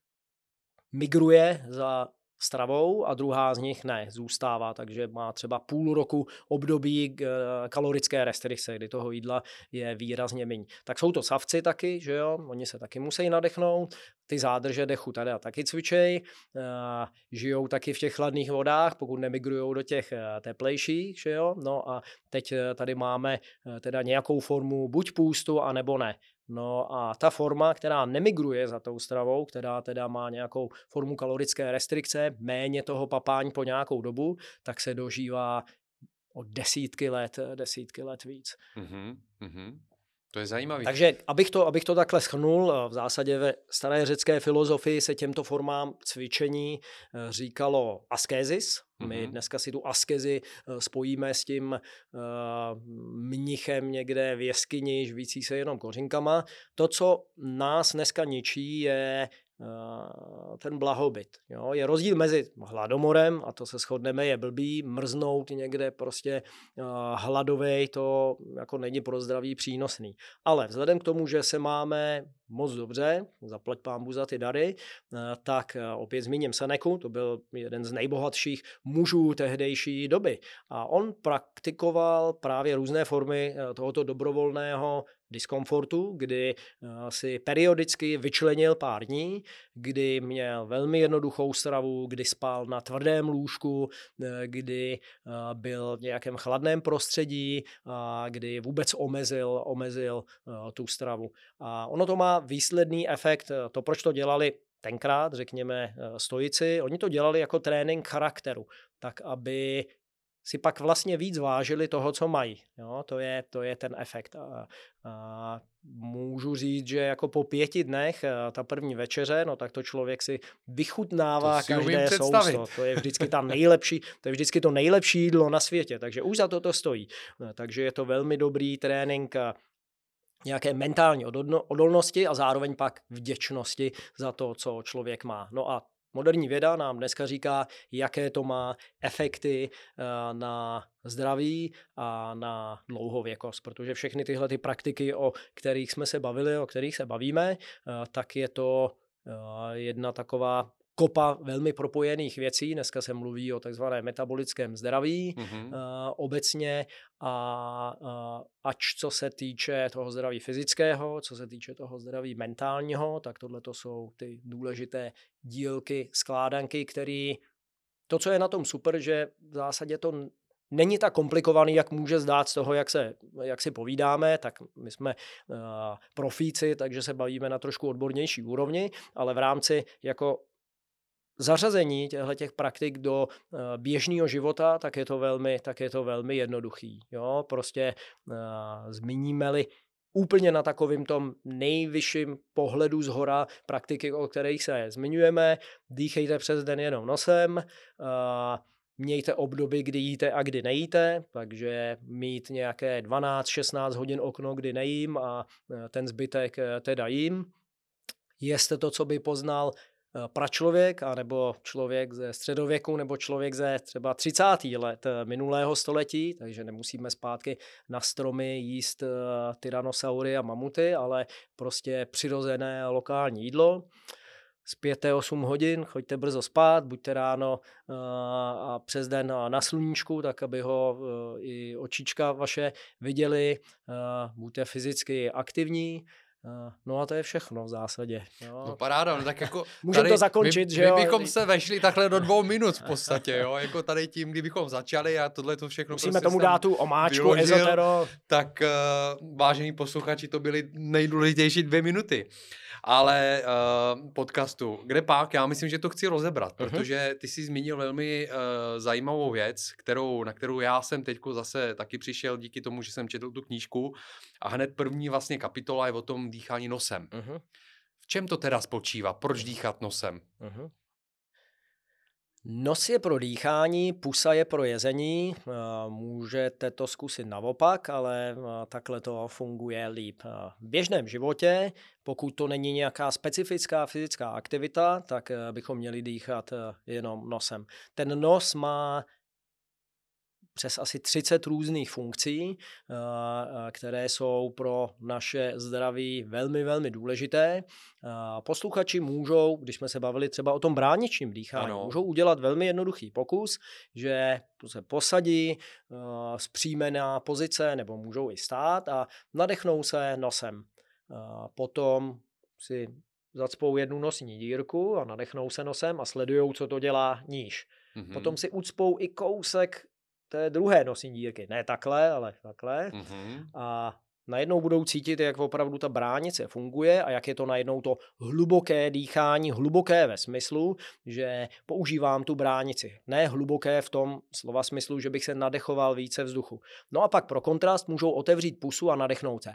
migruje za stravou a druhá z nich ne, zůstává, takže má třeba půl roku období eh, kalorické restrikce, kdy toho jídla je výrazně méně. Tak jsou to savci taky, že jo, oni se taky musí nadechnout, ty zádrže dechu tady a taky cvičej, eh, žijou taky v těch chladných vodách, pokud nemigrují do těch eh, teplejších, že jo, no a teď tady máme teda nějakou formu buď půstu, anebo ne. No a ta forma, která nemigruje za tou stravou, která teda má nějakou formu kalorické restrikce, méně toho papání po nějakou dobu, tak se dožívá o desítky let, desítky let víc. Mm-hmm.
To je zajímavé.
Takže abych to, abych to takhle schrnul, v zásadě ve staré řecké filozofii se těmto formám cvičení eh, říkalo askézis. My mm-hmm. dneska si tu askezi eh, spojíme s tím uh, mnichem někde v jeskyni, žvící se jenom kořinkama. To, co nás dneska ničí, je Eh, ten blahobyt. Jo? Je rozdíl mezi hladomorem, a to se shodneme, je blbý, mrznout někde prostě uh, hladovej, to jako není pro zdraví přínosný. Ale vzhledem k tomu, že se máme moc dobře, zaplať pámbu za ty dary, uh, tak uh, opět zmíním Seneku, to byl jeden z nejbohatších mužů tehdejší doby. A on praktikoval právě různé formy tohoto dobrovolného diskomfortu, kdy eh, si periodicky vyčlenil pár dní, kdy měl velmi jednoduchou stravu, kdy spal na tvrdém lůžku, eh, kdy eh, byl v nějakém chladném prostředí, a kdy vůbec omezil, omezil tu stravu. A ono to má výsledný efekt, to proč to dělali tenkrát, řekněme, stojici, oni to dělali jako trénink charakteru, tak aby si pak vlastně víc vážili toho, co mají. Jo? To, je, to je ten efekt. A, a můžu říct, že jako po pěti dnech ta první večeře, no tak to člověk si vychutnává
to si
každé sousto. To je vždycky ta nejlepší, to je vždycky to nejlepší jídlo na světě, takže už za to to stojí. No, takže je to velmi dobrý trénink nějaké mentální odolnosti a zároveň pak vděčnosti za to, co člověk má. No a Moderní věda nám dneska říká, jaké to má efekty eh, na zdraví a na dlouhověkost, protože všechny tyhle ty praktiky, o kterých jsme se bavili, o kterých se bavíme, eh, tak je to eh, jedna taková kopa velmi propojených věcí. Dneska se mluví o takzvaném metabolickém zdraví mm-hmm. uh, obecně a uh, ač co se týče toho zdraví fyzického, co se týče toho zdraví mentálního, tak tohle to jsou ty důležité dílky, skládanky, které to, co je na tom super, že v zásadě to není tak komplikovaný, jak může zdát z toho, jak, se, jak si povídáme, tak my jsme uh, profíci, takže se bavíme na trošku odbornější úrovni, ale v rámci jako zařazení těch praktik do uh, běžného života, tak je to velmi, tak je to velmi jednoduchý. Jo? Prostě uh, zmíníme-li úplně na takovým tom nejvyšším pohledu z hora praktiky, o kterých se zmiňujeme, dýchejte přes den jenom nosem, uh, mějte období, kdy jíte a kdy nejíte, takže mít nějaké 12-16 hodin okno, kdy nejím a ten zbytek teda jím. Jeste to, co by poznal Eh, pračlověk, anebo člověk ze středověku, nebo člověk ze třeba 30. let eh, minulého století, takže nemusíme zpátky na stromy jíst eh, tyrannosaury a mamuty, ale prostě přirozené lokální jídlo. Spěte 8 hodin, choďte brzo spát, buďte ráno a přes den na sluníčku, tak aby ho i očička vaše viděli, buďte fyzicky aktivní, No a to je všechno v zásadě.
Jo. No paráda, no tak jako... *laughs*
Můžeme to zakončit,
my,
že
my jo? bychom se vešli takhle do dvou minut v podstatě, jo, jako tady tím, kdybychom začali a tohle to všechno
Musíme prostě tomu dát tu omáčku, vyložil, ezotero.
Tak uh, vážení posluchači, to byly nejdůležitější dvě minuty ale uh, podcastu. Kde pak? Já myslím, že to chci rozebrat, uh-huh. protože ty jsi zmínil velmi uh, zajímavou věc, kterou, na kterou já jsem teď zase taky přišel díky tomu, že jsem četl tu knížku a hned první vlastně kapitola je o tom dýchání nosem. Uh-huh. V čem to teda spočívá? Proč dýchat nosem? Uh-huh.
Nos je pro dýchání, pusa je pro jezení. Můžete to zkusit naopak, ale takhle to funguje líp. V běžném životě, pokud to není nějaká specifická fyzická aktivita, tak bychom měli dýchat jenom nosem. Ten nos má přes asi 30 různých funkcí, které jsou pro naše zdraví velmi, velmi důležité. Posluchači můžou, když jsme se bavili třeba o tom bráničním dýchání, ano. můžou udělat velmi jednoduchý pokus, že se posadí zpříjmená pozice nebo můžou i stát a nadechnou se nosem. Potom si zacpou jednu nosní dírku a nadechnou se nosem a sledují, co to dělá níž. Mm-hmm. Potom si ucpou i kousek té druhé nosní dírky. Ne takhle, ale takhle. Mm-hmm. A najednou budou cítit, jak opravdu ta bránice funguje a jak je to najednou to hluboké dýchání, hluboké ve smyslu, že používám tu bránici. Ne hluboké v tom slova smyslu, že bych se nadechoval více vzduchu. No a pak pro kontrast můžou otevřít pusu a nadechnout se.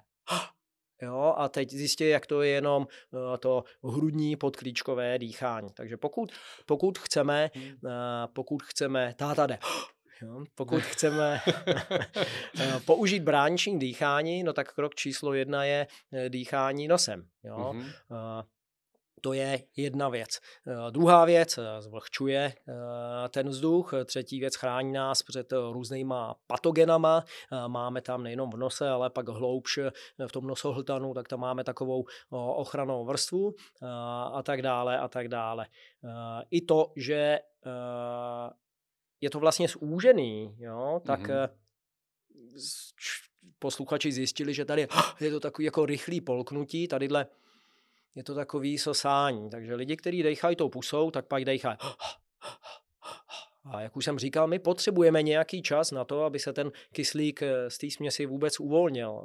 Jo, a teď zjistí, jak to je jenom uh, to hrudní podklíčkové dýchání. Takže pokud, pokud chceme, uh, pokud chceme, táta jde, Jo? Pokud chceme *laughs* eh, použít brániční dýchání, no tak krok číslo jedna je dýchání nosem. Jo? Mm-hmm. To je jedna věc. Eh, druhá věc, eh, zvlhčuje eh, ten vzduch. Třetí věc, chrání nás před různýma patogenama. Máme tam nejenom v nose, ale pak hloubš v tom nosohltanu, tak tam máme takovou ochranou vrstvu a tak dále a tak dále. I to, že je to vlastně zúžený, jo, tak mm-hmm posluchači zjistili, že tady je to takový jako rychlý polknutí, tadyhle je to takový sosání. Takže lidi, kteří dechají tou pusou, tak pak dechají. A jak už jsem říkal, my potřebujeme nějaký čas na to, aby se ten kyslík eh, z té směsi vůbec uvolnil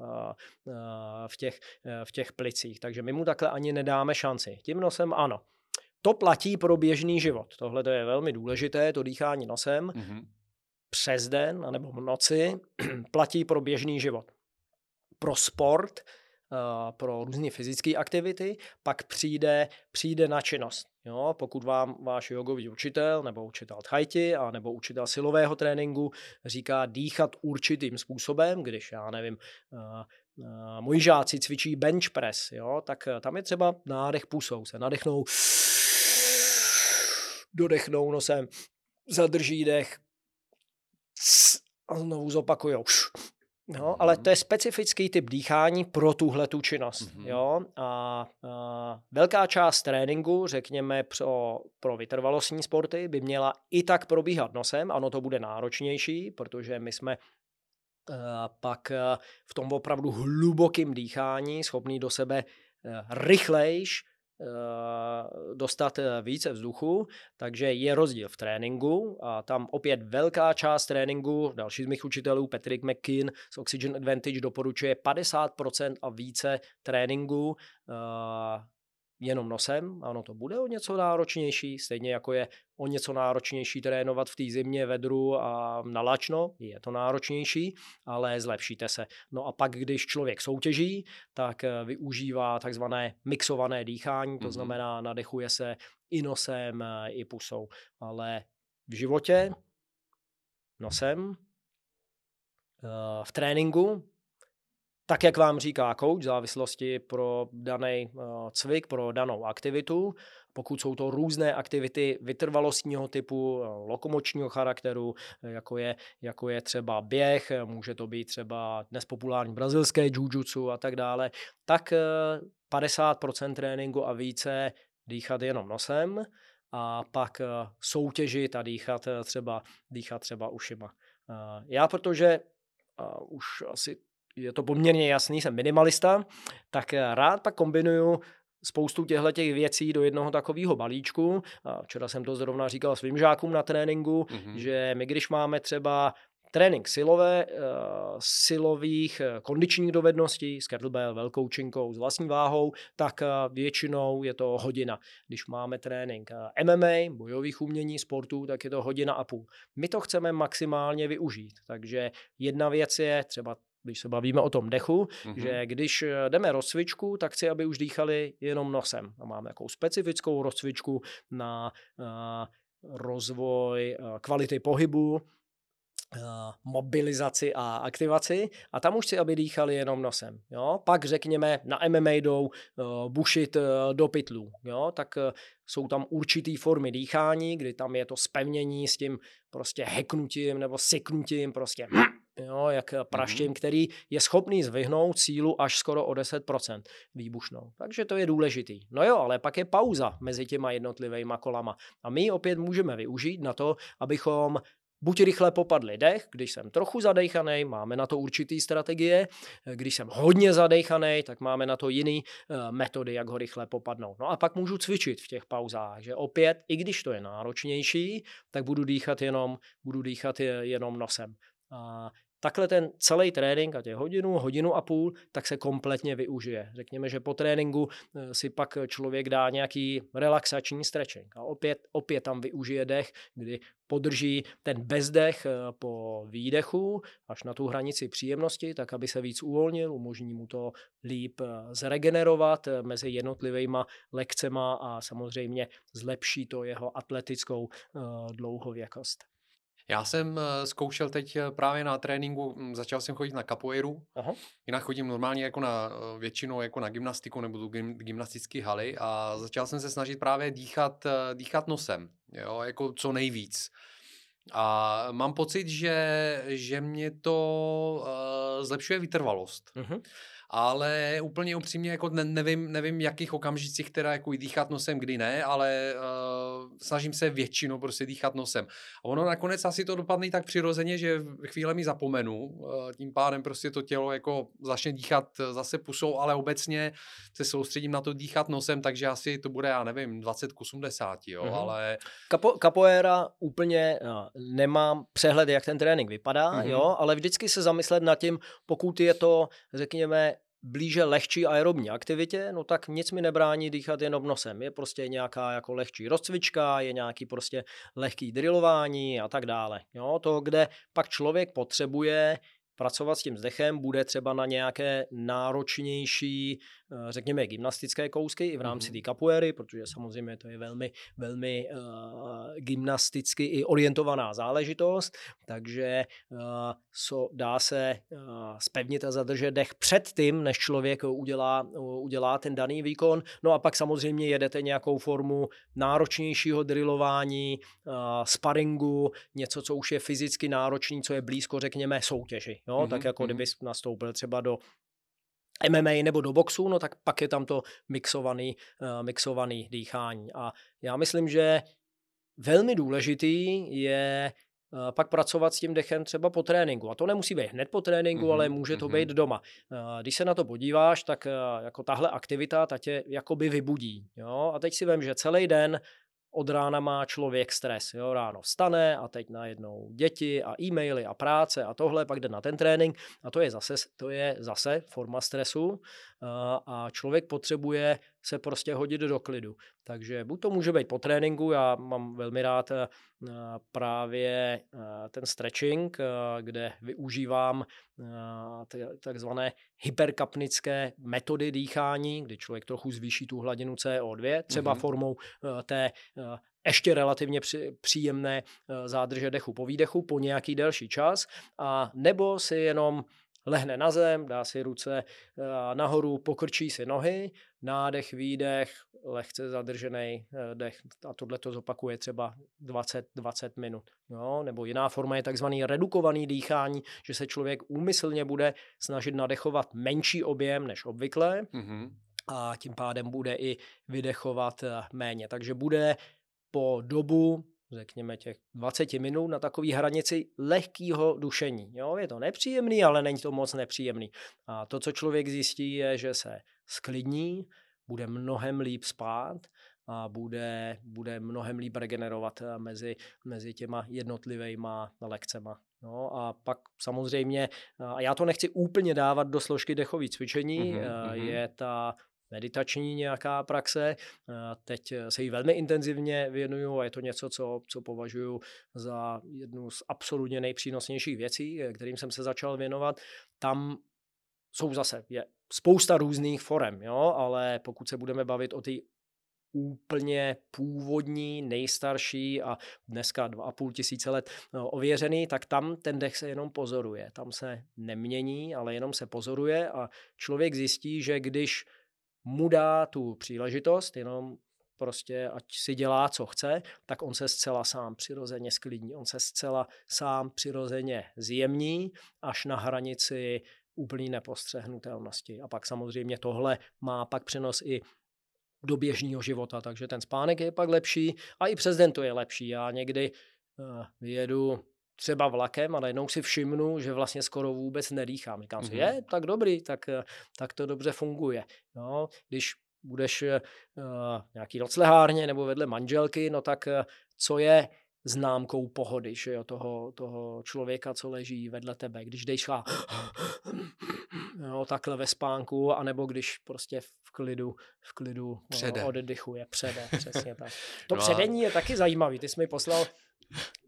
v těch, eh, v těch plicích. Takže my mu takhle ani nedáme šanci. Tím nosem ano. To platí pro běžný život. Tohle je velmi důležité, to dýchání nosem. Mm-hmm. Přes den nebo v noci *clears throat* platí pro běžný život. Pro sport Eh, pro různé fyzické aktivity, pak přijde, přijde na činnost. Jo, pokud vám váš jogový učitel nebo učitel tchajti a nebo učitel silového tréninku říká dýchat určitým způsobem, když já nevím, uh, uh, moji žáci cvičí bench press, jo, tak tam je třeba nádech pusou, se nadechnou, dodechnou nosem, zadrží dech a znovu zopakujou. Jo, ale to je specifický typ dýchání pro tuhle tu činnost. Mm-hmm. Jo? A, a velká část tréninku, řekněme pro, pro vytrvalostní sporty, by měla i tak probíhat nosem. Ano, to bude náročnější, protože my jsme uh, pak uh, v tom opravdu hlubokým dýchání schopný do sebe uh, rychlejš Eh, dostat eh, více vzduchu, takže je rozdíl v tréninku a tam opět velká část tréninku, další z mých učitelů, Patrick McKean z Oxygen Advantage doporučuje 50% a více tréninku eh, jenom nosem, ano, to bude o něco náročnější, stejně jako je o něco náročnější trénovat v té zimě, vedru a na lačno, je to náročnější, ale zlepšíte se. No a pak, když člověk soutěží, tak eh, využívá takzvané mixované dýchání, to mm-hmm. znamená nadechuje se i nosem, eh, i pusou. Ale v životě nosem, eh, v tréninku tak, jak vám říká coach, v závislosti pro daný uh, cvik, pro danou aktivitu. Pokud jsou to různé aktivity vytrvalostního typu, uh, lokomočního charakteru, jako je, jako je třeba běh, může to být třeba dnes populární brazilské jiu a tak dále, tak uh, 50% tréninku a více dýchat jenom nosem a pak soutěžit a dýchat třeba, dýchat třeba ušima. Já, protože už asi je to poměrně jasný, jsem minimalista, tak eh, rád pak kombinuju spoustu těchto těch věcí do jednoho takového balíčku. A včera jsem to zrovna říkal svým žákům na tréninku, mm-hmm. že my když máme třeba trénink silové, uh, silových uh, kondičních dovedností s kettlebell, velkou činkou, s vlastní váhou, tak uh, většinou je to hodina. Když máme trénink MMA, bojových umění, sportu, tak je to hodina a půl. My to chceme maximálně využít. Takže jedna věc je třeba když se bavíme o tom dechu, mm-hmm. že když eh, jdeme rozcvičku, tak chci, aby už dýchali jenom nosem. A máme takovou specifickou rozcvičku na uh, rozvoj uh, kvality pohybu, mobilizaci a aktivaci a tam už si, aby dýchali jenom nosem. Jo? Pak řekněme na MMA jdou uh, bušit uh, do pytlů. Jo? Tak uh, jsou tam určitý formy dýchání, kdy tam je to spevnění s tím prostě heknutím nebo syknutím, prostě *clears throat* jo, jak praštěm, mm-hmm. který je schopný zvyhnout sílu až skoro o 10% výbušnou. Takže to je důležitý. No jo, ale pak je pauza mezi těma jednotlivými kolama. A my opět můžeme využít na to, abychom Buď rychle popadli dech, když jsem trochu zadejchaný, máme na to určitý strategie, když jsem hodně zadejchaný, tak máme na to jiný uh, metody, jak ho rychle popadnout. No a pak můžu cvičit v těch pauzách, že opět, i když to je náročnější, tak budu dýchat jenom, budu dýchat jenom nosem. A takhle ten celý trénink, ať je hodinu, hodinu a půl, tak se kompletně využije. Řekněme, že po tréninku eh, si pak člověk dá nějaký relaxační stretching a opět, opět tam využije dech, kdy podrží ten bezdech eh, po výdechu až na tu hranici příjemnosti, tak aby se víc uvolnil, umožní mu to líp eh, zregenerovat mezi jednotlivýma lekcema a samozřejmě zlepší to jeho atletickou dlouhověkost.
Já jsem eh, zkoušel teď eh, právě na tréninku, hm, začal jsem chodit na capoeiru, Aha. jinak chodím normálně jako na eh, většinou jako na gymnastiku nebo gym, gymnastické haly a začal jsem se snažit právě dýchat, dýchat nosem, jo, jako co nejvíc. A mám pocit, že, že mě to uh, zlepšuje vytrvalost. Uh-huh ale úplně upřímně jako ne, nevím, nevím, jakých okamžicích teda jako dýchat nosem, kdy ne, ale uh, snažím se většinou prostě dýchat nosem. A ono nakonec asi to dopadne tak přirozeně, že v chvíli mi zapomenu, uh, tím pádem prostě to tělo jako začne dýchat zase pusou, ale obecně se soustředím na to dýchat nosem, takže asi to bude, já nevím, 20 k 80, jo, mm-hmm. ale...
Capo, capoeira úplně no, nemám přehled, jak ten trénink vypadá, mm-hmm. jo, ale vždycky se zamyslet nad tím, pokud je to, řekněme, blíže lehčí aerobní aktivitě, no tak nic mi nebrání dýchat jenom nosem. Je prostě nějaká jako lehčí rozcvička, je nějaký prostě lehký drillování a tak dále. Jo, to, kde pak člověk potřebuje pracovat s tím vzdechem bude třeba na nějaké náročnější, řekněme, gymnastické kousky i v rámci mm-hmm. té kapuéry, protože samozřejmě to je velmi, velmi uh, gymnasticky i orientovaná záležitost, takže uh, so, dá se uh, spevnit a zadržet dech před tím, než člověk udělá, uh, udělá ten daný výkon. No a pak samozřejmě jedete nějakou formu náročnějšího drillování, uh, sparingu, něco, co už je fyzicky náročný, co je blízko, řekněme, soutěži. Jo? Mm-hmm. Tak jako mm-hmm. kdyby nastoupil třeba do MMA nebo do boxu, no tak pak je tam to mixovaný, uh, mixovaný dýchání. A já myslím, že velmi důležitý je uh, pak pracovat s tím dechem třeba po tréninku. A to nemusí být hned po tréninku, mm-hmm, ale může to mm-hmm. být doma. Uh, když se na to podíváš, tak jako tahle aktivita ta tě jakoby vybudí. Jo? A teď si vím, že celý den od rána má člověk stres. Jo? Ráno vstane a teď najednou děti a e-maily a práce a tohle, pak jde na ten trénink a to je zase, to je zase forma stresu a člověk potřebuje se prostě hodit do klidu. Takže buď to může být po tréninku, já mám velmi rád eh, právě eh, ten stretching, eh, kde využívám takzvané hyperkapnické metody dýchání, kdy člověk trochu zvýší tu hladinu CO2, třeba mm-hmm. formou té ještě relativně příjemné zádrže dechu po výdechu po nějaký delší čas, a nebo si jenom lehne na zem, dá si ruce eh, nahoru, pokrčí si nohy, nádech, výdech, lehce zadržený eh, dech a tohle to zopakuje třeba 20-20 minut. Jo? Nebo jiná forma je takzvaný redukovaný dýchání, že se člověk úmyslně bude snažit nadechovat menší objem než obvykle mm-hmm. a tím pádem bude i vydechovat eh, méně. Takže bude po dobu řekněme těch 20 minut na takové hranici lehkého dušení. Jo, je to nepříjemný, ale není to moc nepříjemný. A to, co člověk zjistí, je, že se sklidní, bude mnohem líp spát a bude, bude mnohem líp regenerovat eh, mezi, mezi těma jednotlivýma lekcema. No a pak samozřejmě, a já to nechci úplně dávat do složky dechový cvičení, mm-hmm. je ta meditační nějaká praxe. Teď se jí velmi intenzivně věnuju a je to něco, co, co považuji za jednu z absolutně nejpřínosnějších věcí, kterým jsem se začal věnovat. Tam jsou zase je spousta různých forem, jo, ale pokud se budeme bavit o té úplně původní, nejstarší a dneska 2,5 tisíce let no, ověřený, tak tam ten dech se jenom pozoruje. Tam se nemění, ale jenom se pozoruje a člověk zjistí, že když mu dá tu příležitost, jenom prostě ať si dělá, co chce, tak on se zcela sám přirozeně sklidní. On se zcela sám přirozeně zjemní až na hranici úplný nepostřehnutelnosti. A pak samozřejmě tohle má pak přenos i do běžného života, takže ten spánek je pak lepší a i přes den to je lepší. Já někdy uh, vyjedu třeba vlakem a najednou si všimnu, že vlastně skoro vůbec nedýchám. Říkám mm-hmm. si, je, tak dobrý, tak, eh, tak to dobře funguje. No, když budeš uh, nějaký noclehárně nebo vedle manželky, no tak uh, co je známkou pohody, že jo, toho, toho člověka, co leží vedle tebe, když jdeš jo, takhle ve spánku, anebo když prostě v klidu, v klidu
přede.
No, oddychuje, přede, přesně tak. To no předení je taky zajímavý, ty jsi mi poslal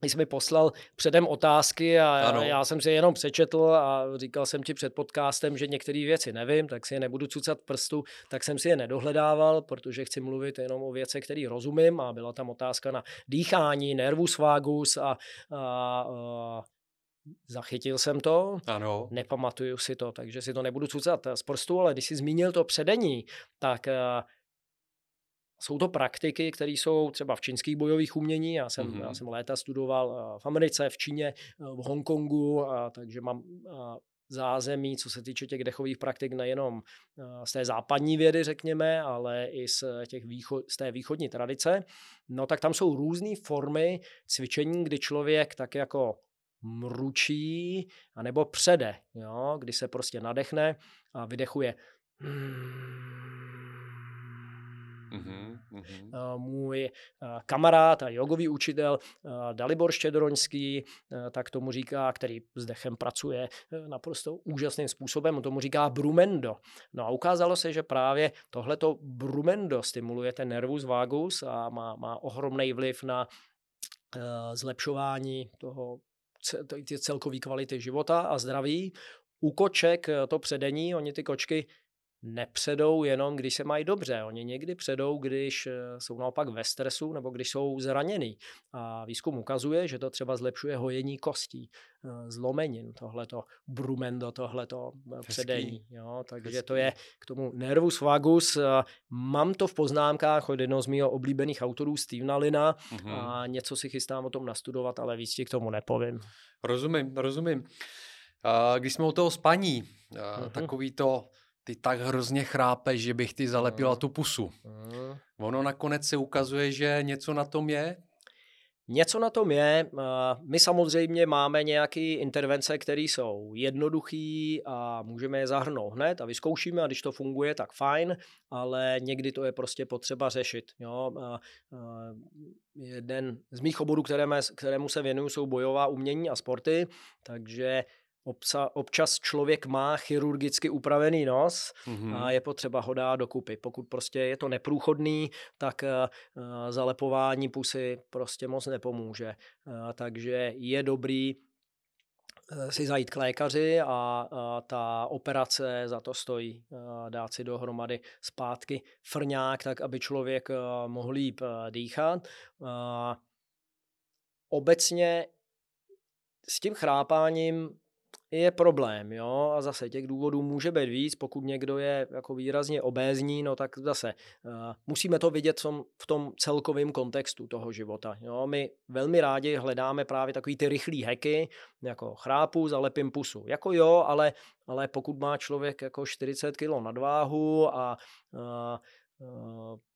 jsi mi poslal předem otázky a ano. já jsem si je jenom přečetl a říkal jsem ti před podcastem, že některé věci nevím, tak si je nebudu cucat prstu, tak jsem si je nedohledával, protože chci mluvit jenom o věcech, které rozumím a byla tam otázka na dýchání, nervus vagus a, a, a Zachytil jsem to,
ano.
nepamatuju si to, takže si to nebudu cucat z prstu, ale když jsi zmínil to předení, tak jsou to praktiky, které jsou třeba v čínských bojových umění. Já jsem, mm-hmm. já jsem léta studoval eh, v Americe, v Číně, eh, v Hongkongu, a takže mám a eh, zázemí, co se týče těch dechových praktik, nejenom z té západní vědy, řekněme, ale i z, těch východ, z té východní tradice. No tak tam jsou různé formy cvičení, kdy člověk tak jako mručí, anebo přede, jo, kdy se prostě nadechne a vydechuje. Mm-hmm. Můj kamarád a jogový učitel Dalibor Štědroňský, tak tomu říká, který s dechem pracuje naprosto úžasným způsobem, tomu říká brumendo. No a ukázalo se, že právě tohleto brumendo stimuluje ten nervus vagus a má, má ohromný vliv na zlepšování toho celkové kvality života a zdraví. U koček to předení, oni ty kočky nepředou jenom, když se mají dobře. Oni někdy předou, když eh, jsou naopak ve stresu nebo když jsou zraněný. A výzkum ukazuje, že to třeba zlepšuje hojení kostí, eh, zlomenin, tohleto brumendo, tohleto eh, Hezký. předení. Jo, takže Hezký. to je k tomu nervus vagus. Mám to v poznámkách od jednoho z mého oblíbených autorů Stevena Lina mm-hmm. a něco si chystám o tom nastudovat, ale víc ti k tomu nepovím.
Rozumím, rozumím. Když jsme u toho spaní, mm-hmm. takový to ty tak hrozně chrápeš, že bych ty zalepila mm. tu pusu. Mm. Ono nakonec se ukazuje, že něco na tom je?
Něco na tom je. My samozřejmě máme nějaké intervence, které jsou jednoduché a můžeme je zahrnout hned a vyzkoušíme a když to funguje, tak fajn, ale někdy to je prostě potřeba řešit. Jo? Jeden z mých oborů, kterému, kterému se věnuju, jsou bojová umění a sporty, takže Obsa, občas člověk má chirurgicky upravený nos mm-hmm. a je potřeba ho dát dokupy. Pokud prostě je to neprůchodný, tak uh, zalepování pusy prostě moc nepomůže. Uh, takže je dobrý si zajít k lékaři a, a ta operace za to stojí. A dát si dohromady zpátky frňák, tak aby člověk mohl líp dýchat. A obecně s tím chrápáním je problém, jo, a zase těch důvodů může být víc, pokud někdo je jako výrazně obézní, no tak zase uh, musíme to vidět v tom celkovém kontextu toho života, jo, my velmi rádi hledáme právě takový ty rychlý heky, jako chrápu, zalepím pusu, jako jo, ale, ale pokud má člověk jako 40 kg nadváhu a uh,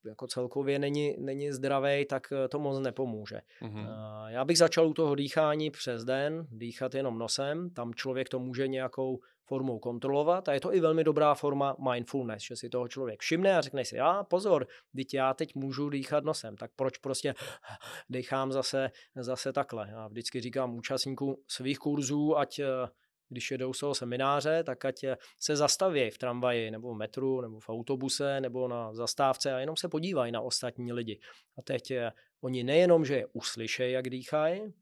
jako celkově není, není zdravý, tak eh, to moc nepomůže. Mm-hmm. Já bych začal u toho dýchání přes den, dýchat jenom nosem, tam člověk to může nějakou formou kontrolovat a je to i velmi dobrá forma mindfulness, že si toho člověk všimne a řekne si, já pozor, teď já teď můžu dýchat nosem, tak proč prostě dýchám zase, zase takhle. Já vždycky říkám účastníkům svých kurzů, ať když jedou z toho semináře, tak ať se zastaví v tramvaji nebo v metru nebo v autobuse nebo na zastávce a jenom se podívají na ostatní lidi. A teď oni nejenom, že je uslyšejí, jak dýchají,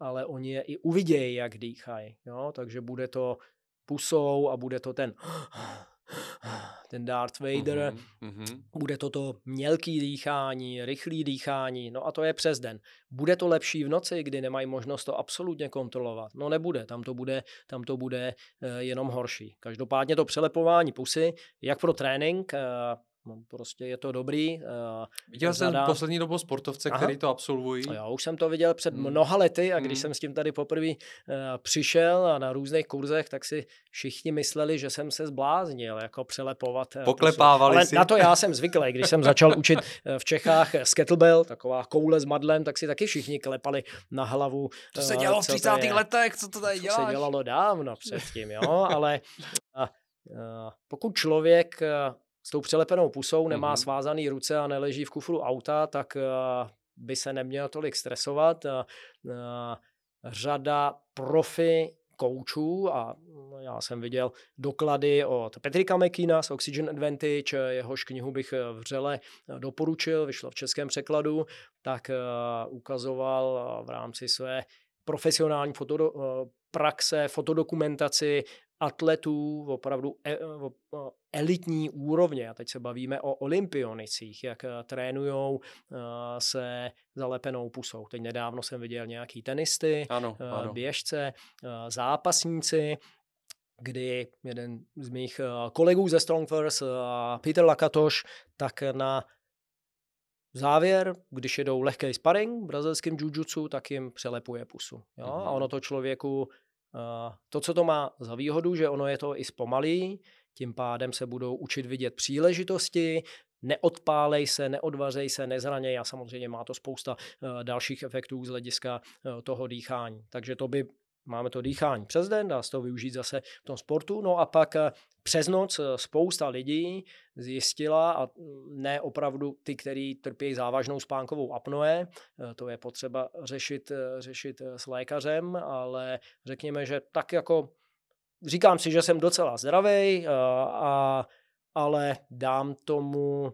ale oni je i uvidějí, jak dýchají. Takže bude to pusou a bude to ten ten Darth Vader, mm-hmm. bude to to mělký dýchání, rychlý dýchání, no a to je přes den. Bude to lepší v noci, kdy nemají možnost to absolutně kontrolovat? No nebude, tam to bude, tam to bude jenom horší. Každopádně to přelepování pusy, jak pro trénink, No, prostě je to dobrý. Uh,
viděl jsem zadá... poslední dobou sportovce, Aha. který to absolvují.
Já už jsem to viděl před hmm. mnoha lety a když hmm. jsem s tím tady poprvé uh, přišel a na různých kurzech, tak si všichni mysleli, že jsem se zbláznil, jako přelepovat.
Uh, Poklepávali
Ale
si.
na to já jsem *laughs* zvyklý. Když jsem začal učit v Čechách s kettlebell, taková koule s madlem, tak si taky všichni klepali na hlavu.
To se dělalo v 30. letech, co to tady děláš?
To se dělalo dávno předtím, jo, ale uh, pokud člověk s tou přelepenou pusou, nemá mm-hmm. svázaný ruce a neleží v kufru auta, tak uh, by se neměl tolik stresovat. Uh, uh, řada profi koučů a já jsem viděl doklady od Petrika Mekina z Oxygen Advantage, jehož knihu bych vřele doporučil, vyšlo v českém překladu, tak ukazoval v rámci své profesionální fotodo, praxe, fotodokumentaci atletů opravdu e, elitní úrovně. A teď se bavíme o olympionicích, jak eh, trénujou eh, se zalepenou pusou. Teď nedávno jsem viděl nějaký tenisty,
ano,
eh,
ano.
běžce, zápasníci, kdy jeden z mých kolegů ze Strongfirst, Peter Lakatoš, tak na závěr, když jedou lehký sparring v brazilském jiu tak jim přelepuje pusu. Jo? A ono to člověku to, co to má za výhodu, že ono je to i zpomalí, tím pádem se budou učit vidět příležitosti, neodpálej se, neodvařej se, nezraněj a samozřejmě má to spousta uh, dalších efektů z hlediska uh, toho dýchání. Takže to by máme to dýchání přes den, dá se to využít zase v tom sportu. No a pak přes noc spousta lidí zjistila, a mm, ne opravdu ty, kteří trpí závažnou spánkovou apnoe, to je potřeba řešit, řešit s lékařem, ale řekněme, že tak jako říkám si, že jsem docela zdravý, a, eh, a, ale dám tomu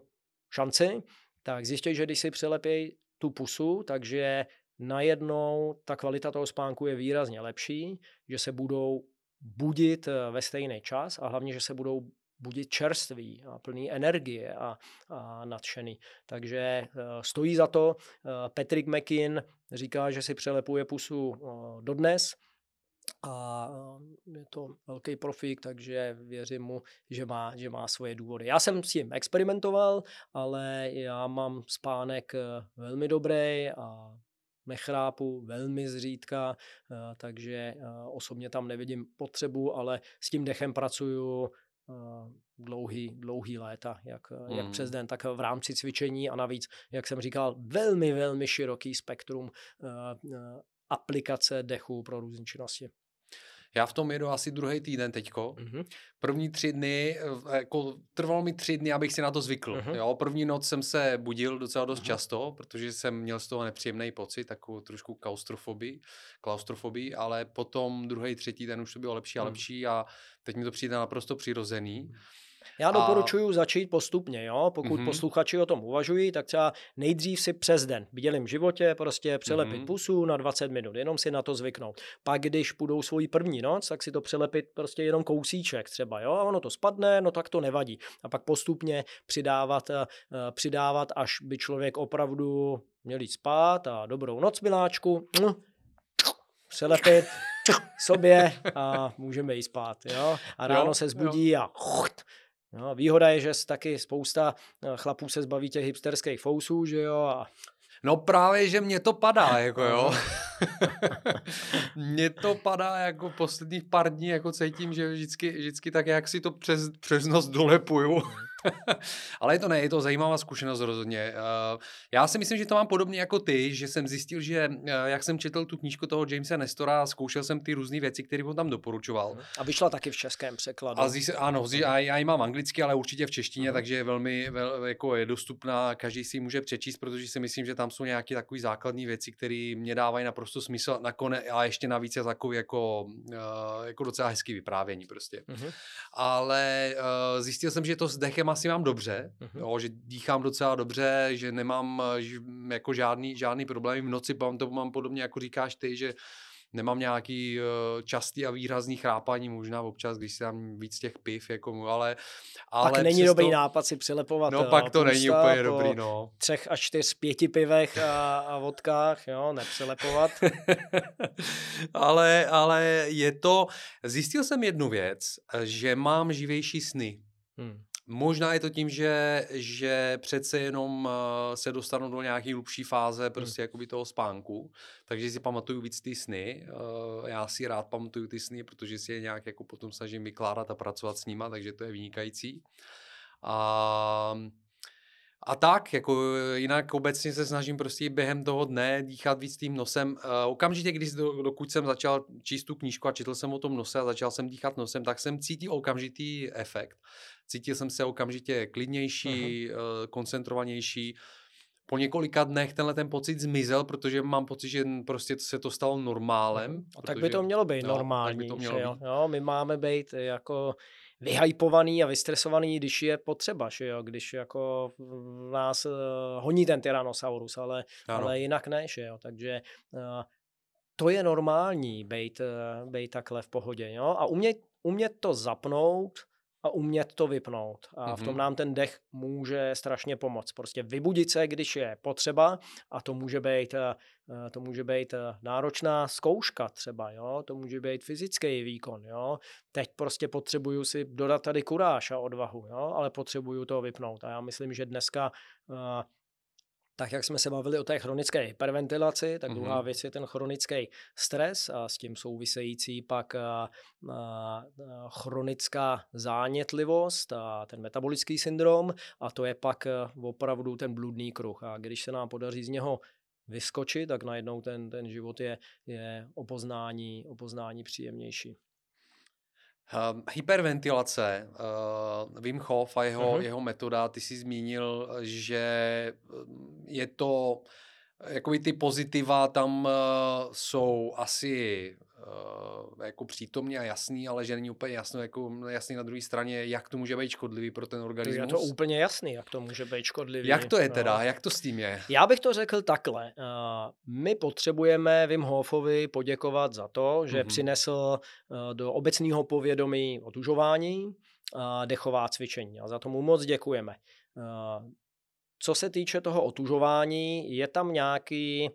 šanci, tak zjistí, že když si přilepí tu pusu, takže najednou ta kvalita toho spánku je výrazně lepší, že se budou budit eh, ve stejný čas a hlavně, že se budou budit čerství a plný energie a, a nadšený. Takže uh, stojí za to. Uh, Patrick McKin říká, že si přelepuje pusu dodnes a je to velký profík, takže věřím mu, že má, že má svoje důvody. Já jsem s tím experimentoval, ale já mám spánek eh, velmi dobrý a nechrápu velmi zřídka, eh, takže eh, osobně tam nevidím potřebu, ale s tím dechem pracuju dlouhý, dlouhý léta, jak, hmm. jak přes den, tak v rámci cvičení a navíc, jak jsem říkal, velmi, velmi široký spektrum aplikace dechu pro různé činnosti.
Já v tom jedu asi druhý týden teďko. Mm-hmm. První tři dny, jako trvalo mi tři dny, abych si na to zvykl. Mm-hmm. Jo, první noc jsem se budil docela dost mm-hmm. často, protože jsem měl z toho nepříjemný pocit, takovou trošku klaustrofobii, klaustrofobii, ale potom druhý, třetí den už to bylo lepší a mhm. lepší a teď mi to přijde naprosto přirozený. Mm-hmm.
Já doporučuji a... začít postupně, jo. Pokud mm-hmm. posluchači o tom uvažují, tak třeba nejdřív si přes den v bělém životě prostě přelepit mm-hmm. pusu na 20 minut, jenom si na to zvyknout. Pak, když půjdou svoji první noc, tak si to přelepit prostě jenom kousíček třeba, jo. A ono to spadne, no tak to nevadí. A pak postupně přidávat, uh, přidávat, až by člověk opravdu měl jít spát a dobrou noc, miláčku. Přelepit *laughs* sobě a můžeme jít spát, jo. A ráno jo, se zbudí jo. a No, výhoda je, že taky spousta eh, chlapů se zbaví těch hipsterských fousů, že jo, a
No právě, že mě to padá, *laughs* jako jo. *laughs* mně to padá jako posledních pár dní, jako cítím, že vždycky, vždycky tak, jak si to přes, přes nos dolepuju. *laughs* Ale je to ne, je to zajímavá zkušenost rozhodně. Eh, já si myslím, že to mám podobně jako ty, že jsem zjistil, že eh, jak jsem četl tu knížku toho Jamesa Nestora, zkoušel jsem ty různé věci, které on tam doporučoval. Mhm.
A vyšla taky v českém překladu.
A zjistil, ano, já, já ji mám anglicky, ale určitě v češtině, uh-huh. takže je velmi vel, jako je dostupná, každý si ji může přečíst, protože si myslím, že tam jsou nějaké takové základní věci, které mě dávají naprosto smysl nakonec, a ještě navíc je takový jako, eh, jako docela hezký vyprávění prostě. Uh-huh. Ale zjistil jsem, že to s dechem asi mám dobře, mm-hmm. jo, že dýchám docela dobře, že nemám že, jako žádný, žádný problém v noci, to mám podobně jako říkáš ty, že nemám nějaký uh, častý a výrazný chrápání, možná občas, když si dám víc těch piv, jako, ale,
ale Pak není přesto... dobrý nápad si přilepovat
No pak to není úplně dobrý, no.
třech až čtyř pěti pivech a, a vodkách, jo, nepřilepovat. *laughs*
ale, ale je to, zjistil jsem jednu věc, že mám živější sny. Hmm. Možná je to tím, že, že přece jenom uh, se dostanu do nějaké hlubší fáze hmm. prostě hmm. jakoby toho spánku, takže si pamatuju víc ty sny. Uh, já si rád pamatuju ty sny, protože si je nějak jako potom snažím vykládat a pracovat s nima, takže to je vynikající. A a tak, jako jinak obecně se snažím prostě během toho dne dýchat víc tím nosem. Uh, okamžitě, když do, dokud jsem začal číst tu knížku a četl jsem o tom nose a začal jsem dýchat nosem, tak jsem cítil okamžitý efekt. Cítil jsem se okamžitě klidnější, uh-huh. uh, koncentrovanější. Po několika dnech tenhle ten pocit zmizel, protože mám pocit, že prostě se to stalo normálem. Uh-huh.
A protože, tak by to mělo být jo, normální. by to mělo být. Jo? jo, my máme být jako vyhypovaný a vystresovaný, když je potřeba, že jo? když jako nás uh, honí ten Tyrannosaurus, ale, ale jinak ne, že jo? takže uh, to je normální, být, uh, být takhle v pohodě. Jo? A umět, umět to zapnout, a umět to vypnout. A mm-hmm. v tom mhm. nám ten dech může strašně pomoct. Prostě vybudit se, když je potřeba a to může být, eh, eh, to může být eh, náročná zkouška třeba, jo? to může být fyzický výkon. Jo? Teď prostě potřebuju si dodat tady kuráž a odvahu, jo? ale potřebuju to vypnout. A já myslím, že dneska tak jak jsme se bavili o té chronické hyperventilaci, tak mm-hmm. druhá věc je ten chronický stres a s tím související pak a, a, chronická zánětlivost a ten metabolický syndrom a to je pak opravdu ten bludný kruh. A když se nám podaří z něho vyskočit, tak najednou ten, ten život je, je opoznání, opoznání příjemnější.
Uh, hyperventilace, uh, Wim Hof a jeho, uh-huh. jeho metoda, ty jsi zmínil, že je to, jakoby ty pozitiva tam uh, jsou asi jako přítomně a jasný, ale že není úplně jasno, jako jasný na druhé straně, jak to může být škodlivý pro ten organismus.
Je to úplně jasný, jak to může být škodlivý.
Jak to je teda, no. jak to s tím je?
Já bych to řekl takhle. Uh, my potřebujeme Wim Hofovi poděkovat za to, že mm-hmm. přinesl uh, do obecného povědomí otužování a dechová cvičení. A za tomu moc děkujeme. Uh, co se týče toho otužování, je tam nějaký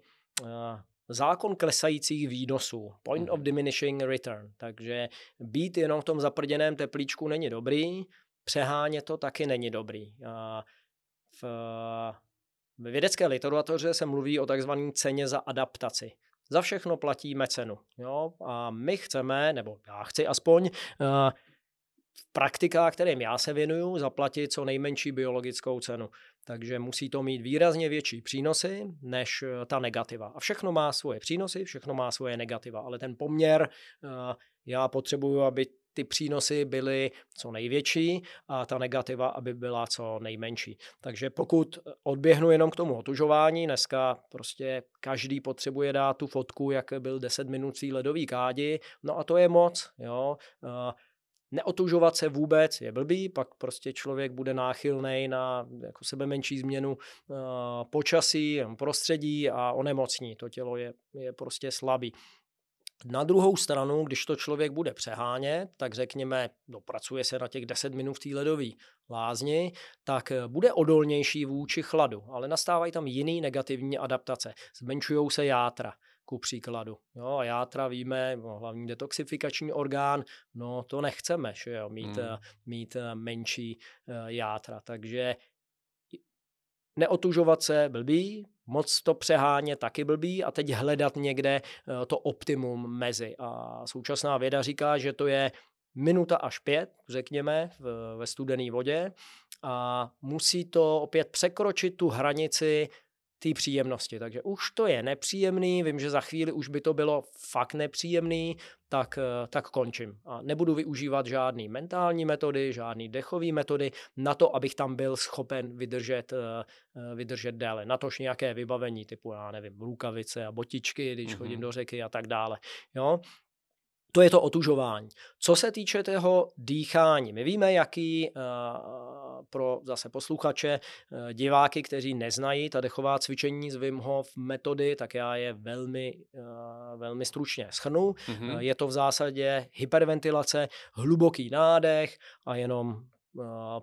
zákon klesajících výnosů, point of mhm. diminishing return. Takže být jenom v tom zaprděném teplíčku není dobrý, přehánět to taky není dobrý. V, vědecké literatuře se mluví o takzvané ceně za adaptaci. Za všechno platíme cenu. Jo? A my chceme, nebo já chci aspoň, v praktikách, kterým já se věnuju, zaplatit co nejmenší biologickou cenu. Takže musí to mít výrazně větší přínosy než eh, ta negativa. A všechno má svoje přínosy, všechno má svoje negativa, ale ten poměr, eh, já potřebuju, aby ty přínosy byly co největší a ta negativa, aby byla co nejmenší. Takže pokud odběhnu jenom k tomu otužování, dneska prostě každý potřebuje dát tu fotku, jak byl 10 minut ledový kádi, no a to je moc. Jo. Eh, neotužovat se vůbec je blbý, pak prostě člověk bude náchylný na jako sebe menší změnu uh, počasí, prostředí a onemocní. To tělo je, je prostě slabý. Na druhou stranu, když to člověk bude přehánět, tak řekněme, dopracuje se na těch 10 minut v té ledové lázni, tak bude odolnější vůči chladu, ale nastávají tam jiný negativní adaptace. Zmenšují se játra ku příkladu. Jo, a játra víme, no, hlavní detoxifikační orgán, no to nechceme, že jo, mít, hmm. mít eh, menší uh, játra. Takže neotužovat se blbý, moc to přeháně taky blbý a teď hledat někde to optimum mezi. A současná věda říká, že to je minuta až pět, řekněme, v, ve studené vodě a musí to opět překročit tu hranici té příjemnosti. Takže už to je nepříjemný, vím, že za chvíli už by to bylo fakt nepříjemný, tak, eh, tak končím. A nebudu využívat žádný mentální metody, žádný dechové metody na to, abych tam byl schopen vydržet, eh, eh, vydržet déle. Natož nějaké vybavení typu, já nevím, rukavice a botičky, když mm-hmm. chodím do řeky a tak dále. Jo? To je to otužování. Co se týče toho dýchání, my víme, jaký uh, pro zase posluchače, diváky, kteří neznají ta dechová cvičení z Wim Hof metody, tak já je velmi, velmi stručně schrnu. Mm-hmm. Je to v zásadě hyperventilace, hluboký nádech a jenom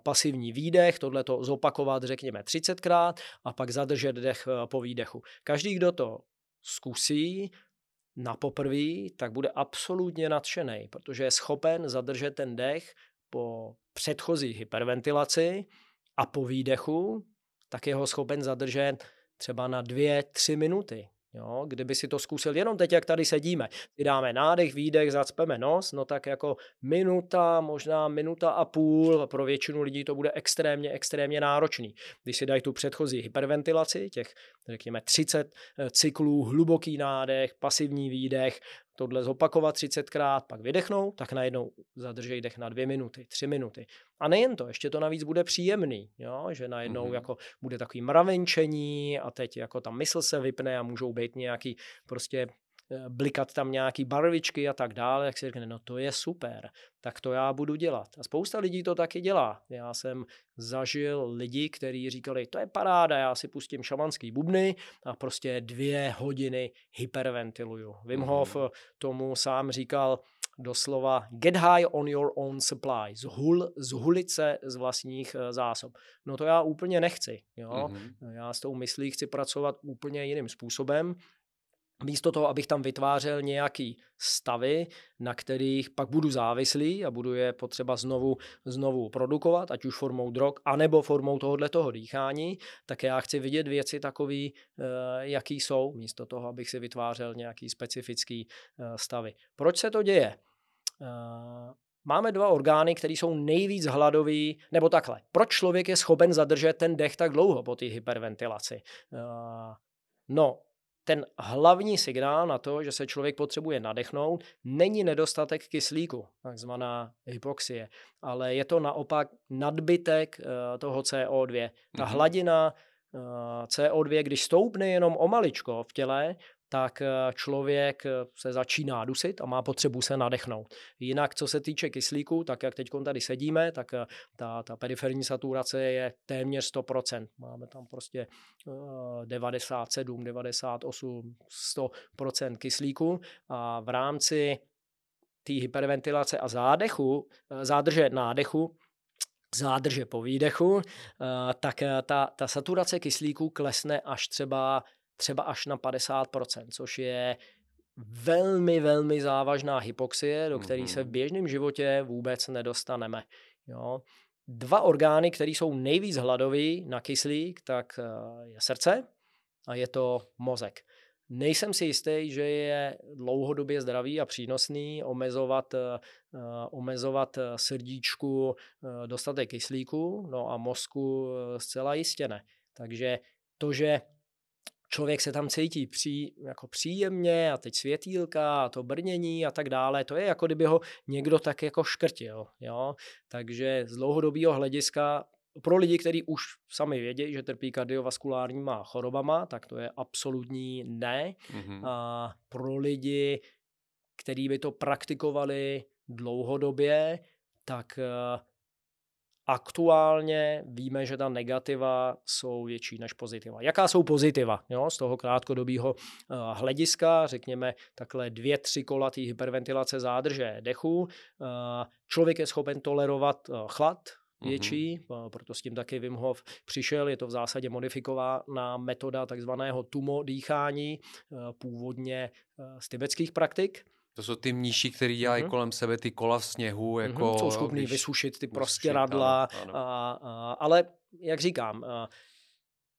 pasivní výdech, tohle to zopakovat řekněme 30krát a pak zadržet dech po výdechu. Každý, kdo to zkusí, na poprví, tak bude absolutně nadšený, protože je schopen zadržet ten dech po předchozí hyperventilaci a po výdechu, tak je ho schopen zadržet třeba na dvě, tři minuty. Jo, kdyby si to zkusil jenom teď, jak tady sedíme, dáme nádech, výdech, zacpeme nos, no tak jako minuta, možná minuta a půl, pro většinu lidí to bude extrémně, extrémně náročný. Když si dají tu předchozí hyperventilaci, těch řekněme 30 eh, cyklů, hluboký nádech, pasivní výdech, tohle zopakovat 30krát, pak vydechnou, tak najednou zadržej dech na dvě minuty, tři minuty. A nejen to, ještě to navíc bude příjemný, jo? že najednou mm-hmm. jako bude takový mravenčení a teď jako ta mysl se vypne a můžou být nějaký prostě blikat tam nějaký barvičky a tak dále, jak si řekne, no to je super, tak to já budu dělat. A spousta lidí to taky dělá. Já jsem zažil lidi, kteří říkali, to je paráda, já si pustím šamanský bubny a prostě dvě hodiny hyperventiluju. Wim Hof mm. tomu sám říkal, doslova get high on your own supply, zhul, zhulit se z vlastních eh, zásob. No to já úplně nechci. Jo? Mm-hmm. Já s tou myslí chci pracovat úplně jiným způsobem místo toho, abych tam vytvářel nějaký stavy, na kterých pak budu závislý a budu je potřeba znovu, znovu produkovat, ať už formou drog, anebo formou tohohle toho dýchání, tak já chci vidět věci takový, eh, jaký jsou, místo toho, abych si vytvářel nějaký specifický eh, stavy. Proč se to děje? Eh, máme dva orgány, které jsou nejvíc hladový, nebo takhle. Proč člověk je schopen zadržet ten dech tak dlouho po té hyperventilaci? No, ten hlavní signál na to, že se člověk potřebuje nadechnout, není nedostatek kyslíku, takzvaná hypoxie, ale je to naopak nadbytek eh, toho CO2. Ta mm-hmm. hladina eh, CO2, když stoupne jenom o maličko v těle, tak eh, člověk eh, se začíná dusit a má potřebu se nadechnout. Jinak, co se týče kyslíku, tak jak teď tady sedíme, tak eh, ta, ta periferní saturace je téměř 100%. Máme tam prostě 97, 98, 100% kyslíku a v rámci té hyperventilace a zádechu, zádrže nádechu, zádrže po výdechu, tak ta, ta saturace kyslíku klesne až třeba třeba až na 50%, což je velmi, velmi závažná hypoxie, do které se v mhm. běžném životě vůbec nedostaneme. Jo. Dva orgány, které jsou nejvíc hladový na kyslík, tak eh, je srdce a je to mozek. Nejsem si jistý, že je dlouhodobě zdravý a přínosný omezovat, uh, omezovat srdíčku dostatek kyslíku, no a mozku zcela jistě ne. Takže to, že člověk se tam cítí pří, jako příjemně a teď světýlka a to brnění a tak dále, to je jako kdyby ho někdo tak jako škrtil, jo. Takže z dlouhodobého hlediska pro lidi, kteří už sami vědí, že trpí kardiovaskulárníma chorobama, tak to je absolutní ne. Mm-hmm. A pro lidi, kteří by to praktikovali dlouhodobě, tak eh, aktuálně víme, že ta negativa jsou větší než pozitiva. Jaká jsou pozitiva jo, z toho krátkodobého uh, hlediska, řekněme takhle dvě, tři kola té hyperventilace zádrže dechu. Uh, člověk je schopen tolerovat uh, chlad, mhm. větší, mm-hmm. proto s tím taky Wim Hof přišel. Je to v zásadě modifikovaná metoda takzvaného tumo dýchání, původně z tibetských praktik.
To jsou ty mníši, kteří dělají mm-hmm. kolem sebe ty kola v sněhu. Mhm, jako, mm-hmm.
Jsou schopní když... vysušit ty prostě radla. A, a, ale jak říkám, a,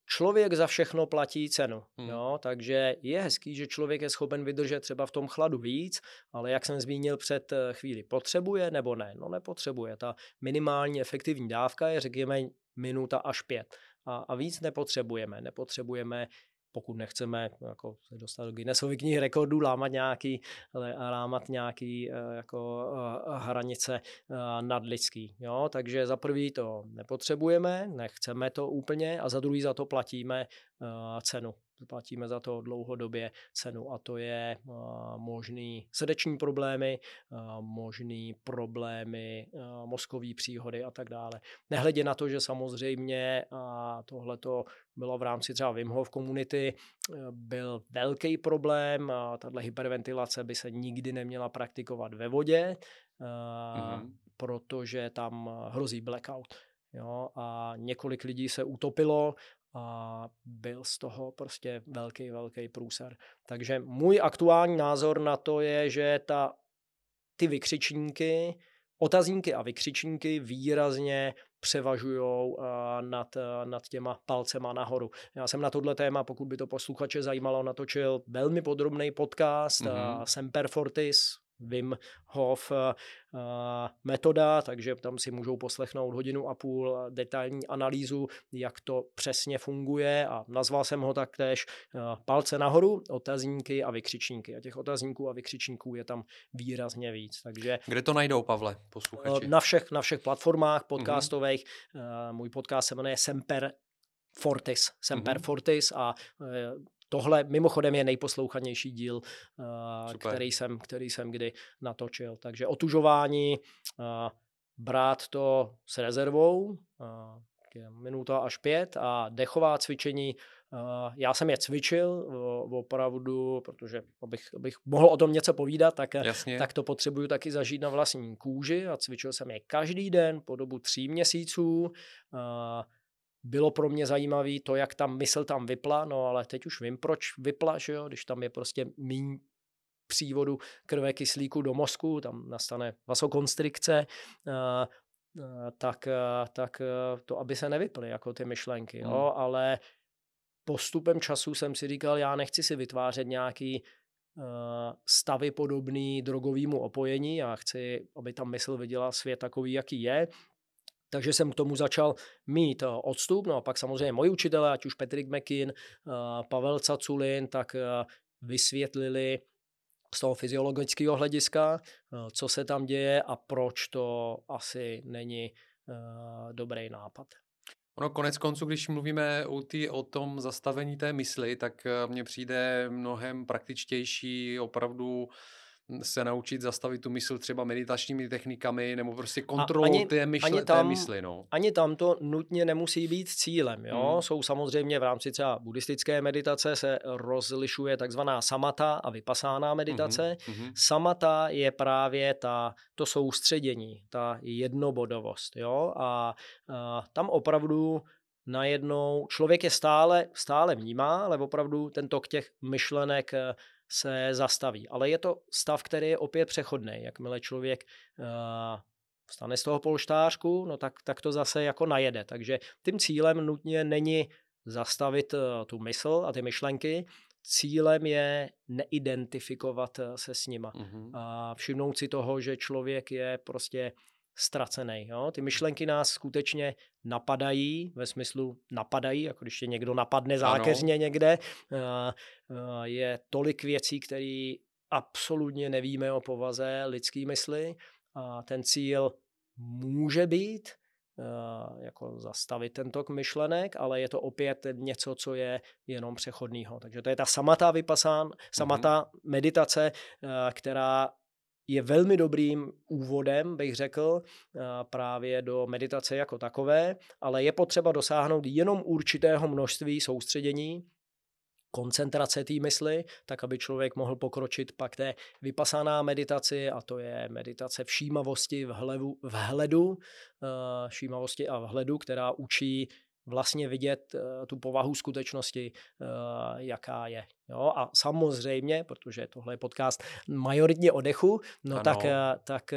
člověk za všechno platí cenu. Hmm. Jo? Takže je hezký, že člověk je schopen vydržet třeba v tom chladu víc, ale jak jsem zmínil před eh, chvíli, potřebuje nebo ne? No nepotřebuje. Ta minimální efektivní dávka je řekněme minuta až pět. A, a víc nepotřebujeme. Nepotřebujeme pokud nechceme jako se dostat do Guinnessovy knihy rekordů, lámat nějaký, lámat nějaký eh, jako eh, hranice eh, nadlidský. Jo? Takže za prvý to nepotřebujeme, nechceme to úplně a za druhý za to platíme cenu. Platíme za to dlouhodobě cenu a to je možný srdeční problémy, možný problémy mozkové příhody a tak dále. Nehledě na to, že samozřejmě tohle to bylo v rámci třeba Wim Hof komunity, byl velký problém tahle hyperventilace by se nikdy neměla praktikovat ve vodě, mm-hmm. protože tam hrozí blackout. Jo, a několik lidí se utopilo a byl z toho prostě velký, velký průser. Takže můj aktuální názor na to je, že ta, ty vykřičníky, otazníky a vykřičníky výrazně převažují nad, nad těma palcema nahoru. Já jsem na tohle téma, pokud by to posluchače zajímalo, natočil velmi podrobný podcast mm-hmm. Semper Fortis, Wim Hof eh, eh, metoda, takže tam si můžou poslechnout hodinu a půl detailní analýzu, jak to přesně funguje a nazval jsem ho taktéž eh, palce nahoru, otazníky a vykřičníky. A těch otazníků a vykřičníků je tam výrazně víc. Takže,
Kde to najdou, Pavle, posluchači?
Na všech, na všech platformách mhm. podcastových. Mm-hmm. Můj podcast se jmenuje Semper Fortis. Semper mm-hmm. Fortis a Tohle mimochodem je nejposlouchanější díl, uh, který jsem, který jsem kdy natočil. Takže otužování, uh, brát to s rezervou, uh, minuta až pět a dechová cvičení. Já jsem je cvičil opravdu, protože abych, abych mohl o tom něco povídat, tak, tak to potřebuju taky zažít na vlastní kůži a cvičil jsem je každý den po dobu tří měsíců. Bylo pro mě zajímavé to, jak tam mysl tam vypla, no ale teď už vím, proč vypla, že jo, když tam je prostě méně přívodu krve kyslíku do mozku, tam nastane vasokonstrikce, tak, tak to, aby se nevyply jako ty myšlenky, jo, hmm. ale postupem času jsem si říkal, já nechci si vytvářet nějaký stavy podobný drogovému opojení, já chci, aby tam mysl viděla svět takový, jaký je, takže jsem k tomu začal mít eh, odstup, no a pak samozřejmě moji učitelé, ať už Patrick McKin, eh, Pavel Caculin, tak eh, vysvětlili z toho fyziologického hlediska, co se tam děje a proč to asi není dobrý nápad.
Ono konec konců, když mluvíme o, tý, o tom zastavení té mysli, tak mně přijde mnohem praktičtější opravdu se naučit zastavit tu mysl třeba meditačními technikami nebo prostě kontrolou ani, té, myšle, ani tam, té mysli. No.
Ani tam to nutně nemusí být cílem. Jo? Hmm. Jsou samozřejmě v rámci třeba buddhistické meditace se rozlišuje takzvaná samata a vypasáná meditace. Hmm. Hmm. Samata je právě ta, to soustředění, ta jednobodovost. Jo? A, a tam opravdu najednou člověk je stále, stále vnímá, ale opravdu ten tok těch myšlenek se zastaví. Ale je to stav, který je opět přechodný. Jakmile člověk uh, stane z toho polštářku, no tak, tak to zase jako najede. Takže tím cílem nutně není zastavit uh, tu mysl a ty myšlenky, cílem je neidentifikovat eh, se s nima. Mm-hmm. A všimnout si toho, že člověk je prostě ztracený. Jo? Ty myšlenky nás skutečně napadají, ve smyslu napadají, jako když je někdo napadne zákeřně ano. někde. Je tolik věcí, které absolutně nevíme o povaze lidské mysli a ten cíl může být jako zastavit ten tok myšlenek, ale je to opět něco, co je jenom přechodného. Takže to je ta samatá vypasán, samatá mm-hmm. meditace, která je velmi dobrým úvodem, bych řekl, právě do meditace jako takové, ale je potřeba dosáhnout jenom určitého množství soustředění, koncentrace té mysli, tak aby člověk mohl pokročit pak té vypasaná meditaci a to je meditace všímavosti v, v hledu, všímavosti a vhledu, která učí vlastně vidět uh, tu povahu skutečnosti, uh, jaká je. Jo? A samozřejmě, protože tohle je podcast majoritně o dechu, no ano. tak, uh, tak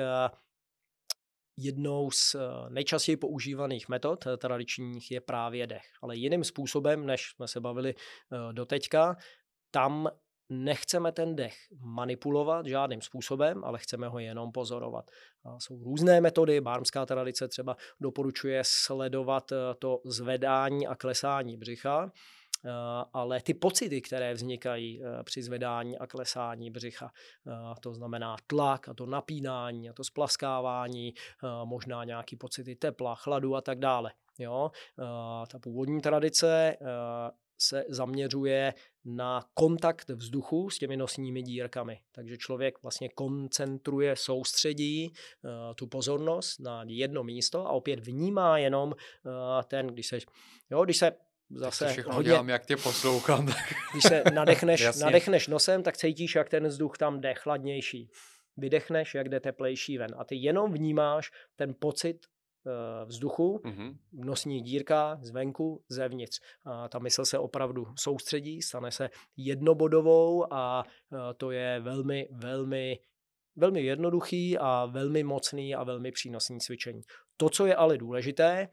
jednou z nejčastěji používaných metod tradičních je právě dech. Ale jiným způsobem, než jsme se bavili doteďka, tam nechceme ten dech manipulovat žádným způsobem, ale chceme ho jenom pozorovat. A jsou různé metody, bármská tradice třeba doporučuje sledovat eh, to zvedání a klesání břicha, eh, ale ty pocity, které vznikají eh, při zvedání a klesání břicha, to znamená tlak a to napínání a to splaskávání, možná nějaký pocity tepla, chladu a tak dále. Jo? Ta původní tradice se zaměřuje na kontakt vzduchu s těmi nosními dírkami. Takže člověk vlastně koncentruje, soustředí uh, tu pozornost na jedno místo a opět vnímá jenom uh, ten, když se, jo, když se
zase to všechno hodně, dělám, jak tě poslouchám. Tak... *laughs*
Když se nadechneš, *laughs* nadechneš nosem, tak cítíš, jak ten vzduch tam jde chladnější. Vydechneš, jak jde teplejší ven. A ty jenom vnímáš ten pocit vzduchu, mm-hmm. v nosních dírkách, zvenku, zevnitř. A ta mysl se opravdu soustředí, stane se jednobodovou a eh, to je velmi, velmi, velmi jednoduchý a velmi mocný a velmi přínosný cvičení. To, co je ale důležité,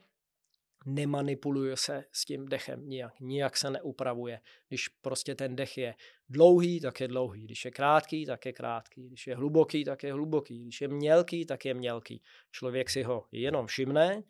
nemanipuluje se s tím dechem nijak, nijak se neupravuje. Když prostě ten dech je dlouhý, tak je dlouhý, když je krátký, tak je krátký, když je hluboký, tak je hluboký, když je mělký, tak je mělký. Člověk si ho jenom všimne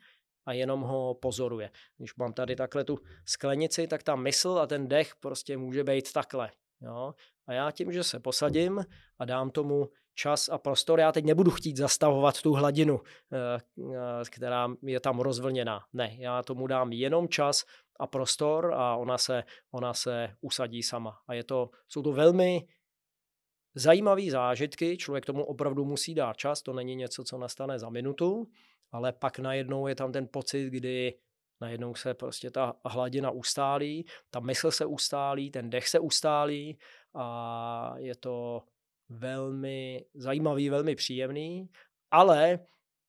a jenom ho pozoruje. Když mám tady takhle tu sklenici, tak ta mysl a ten dech prostě může být takhle. Jo? A já tím, že se posadím a dám tomu čas a prostor. Já teď nebudu chtít zastavovat tu hladinu, eh, eh, která je tam rozvlněná. Ne, já tomu dám jenom čas a prostor a ona se, ona se usadí sama. A je to, jsou to velmi zajímavé zážitky, člověk tomu opravdu musí dát čas, to není něco, co nastane za minutu, ale pak najednou je tam ten pocit, kdy najednou se prostě ta hladina ustálí, ta mysl se ustálí, ten dech se ustálí a je to velmi zajímavý, velmi příjemný, ale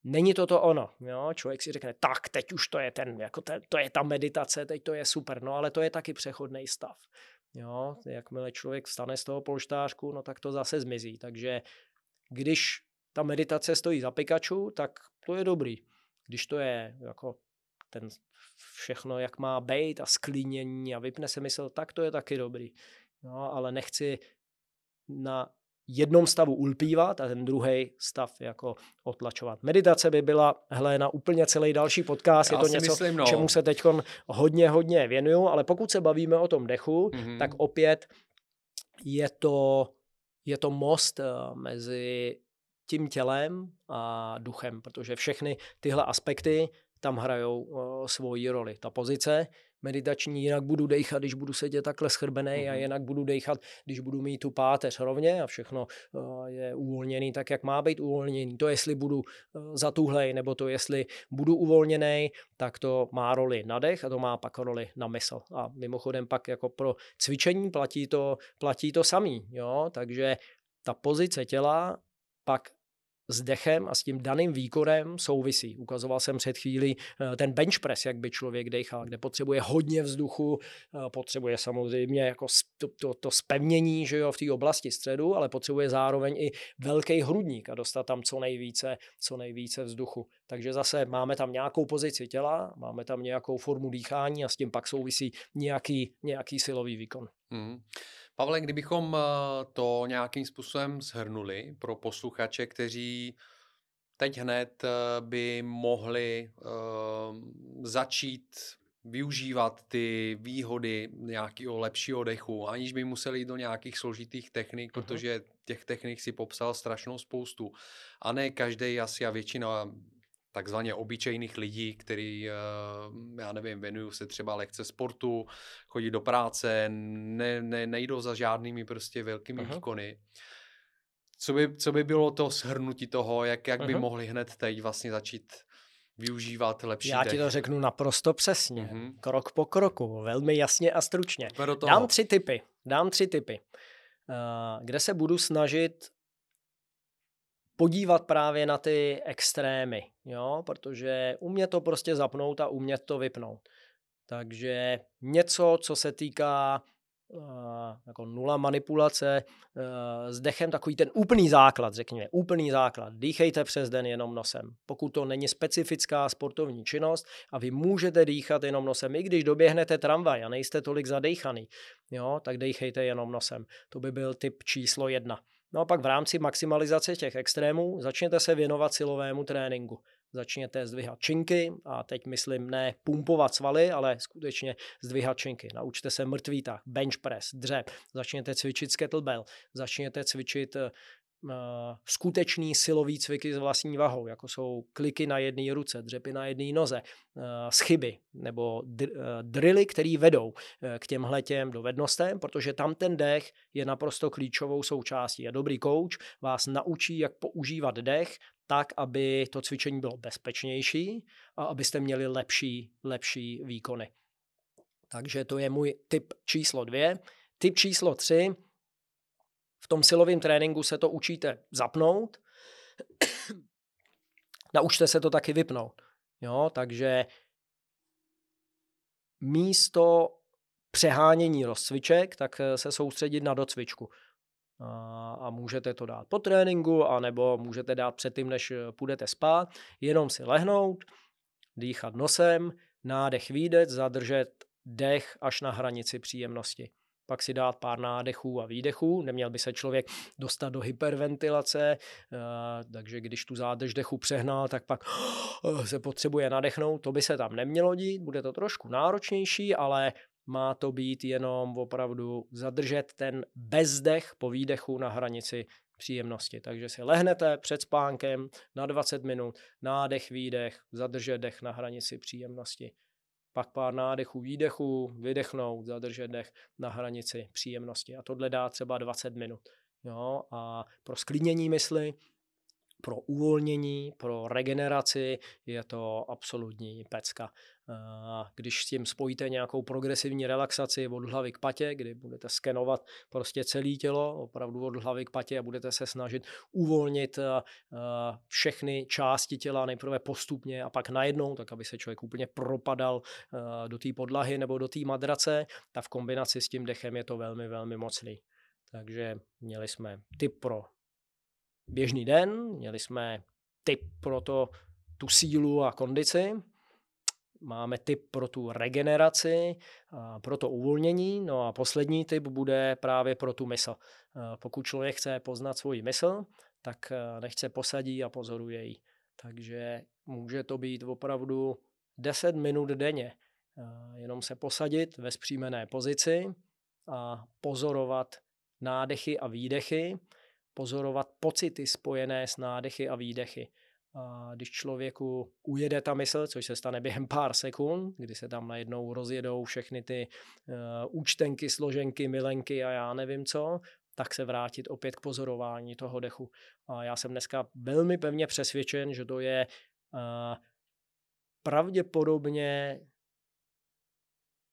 není to to ono. Jo? Člověk si řekne, tak teď už to je ten, jako ten, to je ta meditace, teď to je super, no ale to je taky přechodný stav. Jo? Jakmile člověk vstane z toho polštářku, no tak to zase zmizí. Takže když ta meditace stojí za Pikachu, tak to je dobrý. Když to je jako ten všechno, jak má být a sklínění a vypne se mysl, tak to je taky dobrý. No, ale nechci na jednom stavu ulpívat a ten druhý stav jako otlačovat. Meditace by byla, hele, na úplně celý další podcast, Já je to něco, myslím, no. čemu se teď hodně, hodně věnuju, ale pokud se bavíme o tom dechu, mm-hmm. tak opět je to, je to most eh, mezi tím tělem a duchem, protože všechny tyhle aspekty tam hrajou uh, svoji roli. Ta pozice meditační, jinak budu dechat, když budu sedět takhle schrbený mm-hmm. a mhm. jinak budu dechat, když budu mít tu páteř rovně a všechno uh, je uvolněný tak, jak má být uvolněný. To, jestli budu uh, zatuhlej, nebo to, jestli budu uvolněný, tak to má roli na dech a to má pak roli na mysl. A mimochodem pak jako pro cvičení platí to, platí to samý, jo? takže ta pozice těla pak s dechem a s tím daným výkonem souvisí. Ukazoval jsem před chvíli eh, ten bench press, jak by člověk dechal, kde potřebuje hodně vzduchu, eh, potřebuje samozřejmě jako to, to, to spevnění že jo, v té oblasti středu, ale potřebuje zároveň i velký hrudník a dostat tam co nejvíce, co nejvíce vzduchu. Takže zase máme tam nějakou pozici těla, máme tam nějakou formu dýchání a s tím pak souvisí nějaký, nějaký silový výkon. Mm.
Pavle, kdybychom eh, to nějakým způsobem shrnuli pro posluchače, kteří teď hned eh, by mohli uh, začít využívat ty výhody nějakého lepšího dechu, aniž by museli jít do nějakých složitých technik, uh-huh. protože těch technik si popsal strašnou spoustu. A ne každý asi a většina takzvaně obyčejných lidí, který, eh, já nevím, věnují se třeba lehce sportu, chodí do práce, ne, ne, nejdou za žádnými prostě velkými Aha. výkony. Co by, co by bylo to shrnutí toho, jak, jak by mohli hned teď vlastně začít využívat lepší
Já
dech.
ti to řeknu naprosto přesně, uh-huh. krok po kroku, velmi jasně a stručně. Dám tři typy, dám tři typy, uh, kde se budu snažit podívat právě na ty extrémy, jo, protože umět to prostě zapnout a umět to vypnout. Takže něco, co se týká uh, jako nula manipulace uh, s dechem, takový ten úplný základ, řekněme, úplný základ. Dýchejte přes den jenom nosem. Pokud to není specifická sportovní činnost a vy můžete dýchat jenom nosem, i když doběhnete tramvaj a nejste tolik zadejchaný, jo, tak dejchejte jenom nosem. To by byl typ číslo jedna. No a pak v rámci maximalizace těch extrémů začněte se věnovat silovému tréninku. Začněte zdvihat činky a teď myslím ne pumpovat svaly, ale skutečně zdvihat činky. Naučte se mrtvý tah, bench press, dřep, začněte cvičit kettlebell, začněte cvičit eh, skutečný silový cviky s vlastní vahou, jako jsou kliky na jedné ruce, dřepy na jedné noze, uh, schyby nebo dr, uh, drily, které vedou k těmhle těm dovednostem, protože tam ten dech je naprosto klíčovou součástí. A dobrý coach vás naučí, jak používat dech tak, aby to cvičení bylo bezpečnější a abyste měli lepší, lepší výkony. Takže to je můj tip číslo dvě. Tip číslo tři. V tom silovém tréninku se to učíte zapnout. *coughs* Naučte se to taky vypnout. Jo, takže místo přehánění rozcviček, tak se soustředit na docvičku a, a můžete to dát po tréninku, anebo můžete dát předtím, než eh, půjdete spát, jenom si lehnout, dýchat nosem, nádech, výdech, zadržet dech až na hranici příjemnosti. Pak si dát pár nádechů a výdechů. Neměl by se člověk dostat do hyperventilace, eh, takže když tu zádrž dechu přehnal, tak pak se potřebuje nadechnout. To by se tam nemělo dít, bude to trošku náročnější, ale má to být jenom opravdu zadržet ten bezdech po výdechu na hranici příjemnosti. Takže si lehnete před spánkem na 20 minut, nádech, výdech, zadržet dech na hranici příjemnosti. Pak pár nádechů, výdechů, vydechnout, zadržet dech na hranici příjemnosti. A tohle dá třeba 20 minut. Jo? A pro sklidnění mysli pro uvolnění, pro regeneraci je to absolutní pecka. Když s tím spojíte nějakou progresivní relaxaci od hlavy k patě, kdy budete skenovat prostě celé tělo, opravdu od hlavy k patě a budete se snažit uvolnit všechny části těla nejprve postupně a pak najednou, tak aby se člověk úplně propadal do té podlahy nebo do té madrace, tak v kombinaci s tím dechem je to velmi, velmi mocný. Takže měli jsme typ pro běžný den, měli jsme typ pro to, tu sílu a kondici, máme typ pro tu regeneraci, pro to uvolnění, no a poslední typ bude právě pro tu mysl. Pokud člověk chce poznat svoji mysl, tak nechce posadí a pozoruje ji. Takže může to být opravdu 10 minut denně. Jenom se posadit ve zpřímené pozici a pozorovat nádechy a výdechy pozorovat pocity spojené s nádechy a výdechy. A když člověku ujede ta mysl, což se stane během pár sekund, kdy se tam najednou rozjedou všechny ty uh, účtenky, složenky, milenky a já nevím co, tak se vrátit opět k pozorování toho dechu. A já jsem dneska velmi pevně přesvědčen, že to je uh, pravděpodobně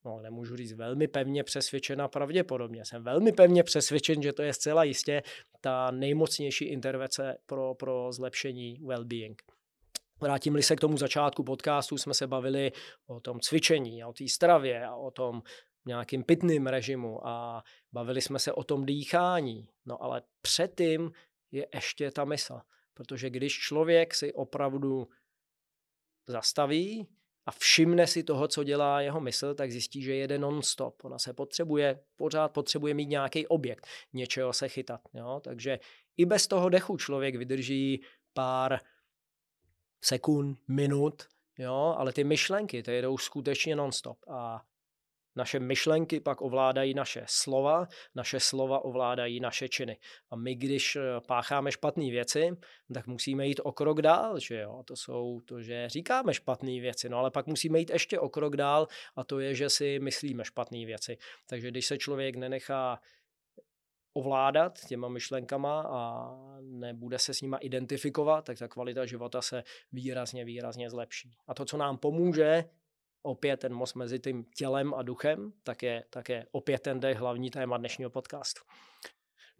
no nemůžu říct velmi pevně přesvědčena pravděpodobně. Jsem velmi pevně přesvědčen, že to je zcela jistě ta nejmocnější intervence pro, pro zlepšení well-being. Vrátím-li se k tomu začátku podcastu, jsme se bavili o tom cvičení o té stravě a o tom nějakým pitným režimu a bavili jsme se o tom dýchání. No ale předtím je ještě ta mysl. Protože když člověk si opravdu zastaví, a všimne si toho, co dělá jeho mysl, tak zjistí, že jede non-stop. Ona se potřebuje, pořád potřebuje mít nějaký objekt, něčeho se chytat. Jo? Takže i bez toho dechu člověk vydrží pár sekund, minut, jo? ale ty myšlenky, ty jedou skutečně non-stop. A naše myšlenky pak ovládají naše slova, naše slova ovládají naše činy. A my, když eh, pácháme špatné věci, tak musíme jít o krok dál, že jo? To jsou to, že říkáme špatné věci, no ale pak musíme jít ještě o krok dál a to je, že si myslíme špatné věci. Takže když se člověk nenechá ovládat těma myšlenkama a nebude se s nima identifikovat, tak ta kvalita života se výrazně, výrazně zlepší. A to, co nám pomůže opět ten most mezi tím tělem a duchem, tak je, tak je opět ten dech hlavní téma dnešního podcastu.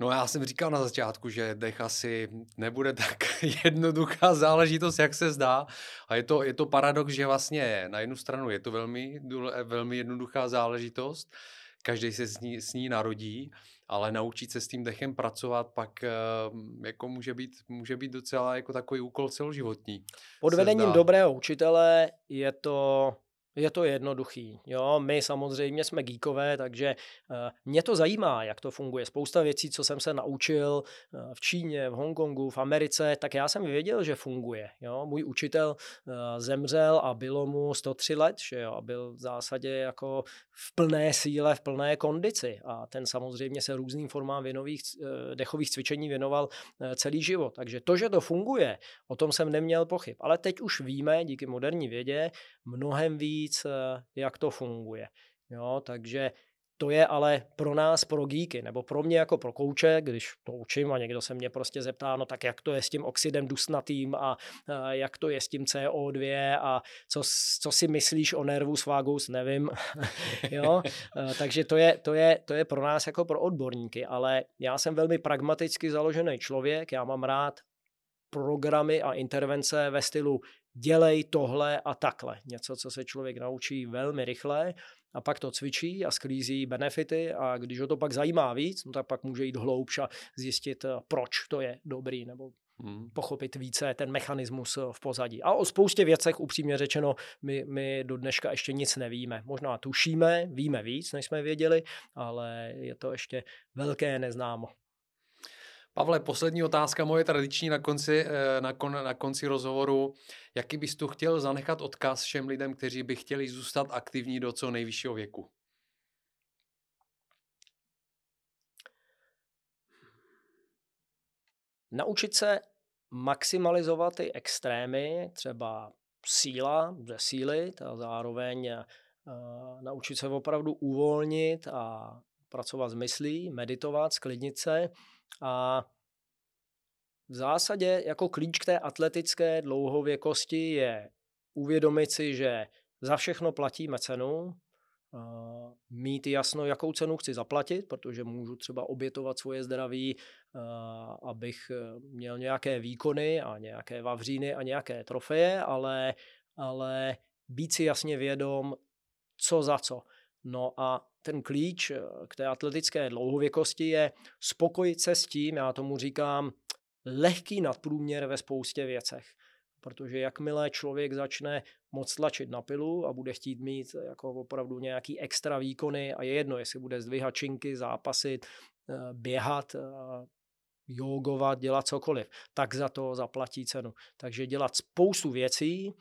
No já jsem říkal na začátku, že dech asi nebude tak *laughs* jednoduchá záležitost, jak se zdá. A je to, je to paradox, že vlastně na jednu stranu je to velmi, velmi jednoduchá záležitost, každý se s ní, s ní narodí, ale naučit se s tím dechem pracovat pak eh, jako může být, může být docela jako takový úkol celoživotní.
Pod vedením dobrého učitele je to je to jednoduchý. Jo, my samozřejmě jsme geekové, takže uh, mě to zajímá, jak to funguje. Spousta věcí, co jsem se naučil uh, v Číně, v Hongkongu, v Americe, tak já jsem věděl, že funguje. Jo, můj učitel uh, zemřel a bylo mu 103 let, že jo, a byl v zásadě jako v plné síle, v plné kondici. A ten samozřejmě se různým formám věnových, dechových cvičení věnoval celý život. Takže to, že to funguje, o tom jsem neměl pochyb. Ale teď už víme, díky moderní vědě, mnohem víc, eh, jak to funguje. Jo, takže to je ale pro nás, pro geeky, nebo pro mě jako pro kouče, když to učím a někdo se mě prostě zeptá, no tak jak to je s tím oxidem dusnatým a, a jak to je s tím CO2 a co, co si myslíš o nervus vagus, nevím. *laughs* jo? Eh, takže to je, to, je, to je pro nás jako pro odborníky, ale já jsem velmi pragmaticky založený člověk, já mám rád programy a intervence ve stylu dělej tohle a takhle. Něco, co se člověk naučí velmi rychle a pak to cvičí a sklízí benefity a když ho to pak zajímá víc, no tak pak může jít hloubš a zjistit, eh, proč to je dobrý nebo hmm. pochopit více ten mechanismus eh, v pozadí. A o spoustě věcech, upřímně řečeno, my, my do dneška ještě nic nevíme. Možná tušíme, víme víc, než jsme věděli, ale je to ještě velké neznámo.
Pavle, poslední otázka moje tradiční na konci, eh, na, kon, na konci rozhovoru. Jaký bys tu chtěl zanechat odkaz všem lidem, kteří by chtěli zůstat aktivní do co nejvyššího věku?
Naučit se maximalizovat ty extrémy, třeba síla, zesílit a zároveň uh, naučit se opravdu uvolnit a pracovat s myslí, meditovat, sklidnit se a v zásadě jako klíč k té atletické dlouhověkosti je uvědomit si, že za všechno platíme cenu, mít jasno, jakou cenu chci zaplatit, protože můžu třeba obětovat svoje zdraví, abych e, měl nějaké výkony a nějaké vavříny a nějaké trofeje, ale, ale být si jasně vědom, co za co. No a ten klíč eh, k té atletické dlouhověkosti je spokojit se s tím, já tomu říkám, lehký nadprůměr ve spoustě věcech. Protože jakmile člověk začne moc tlačit na pilu a bude chtít mít jako opravdu nějaký extra výkony a je jedno, jestli bude zdvihat činky, zápasit, eh, běhat, eh, jogovat, dělat cokoliv, tak za to zaplatí cenu. Takže dělat spoustu věcí,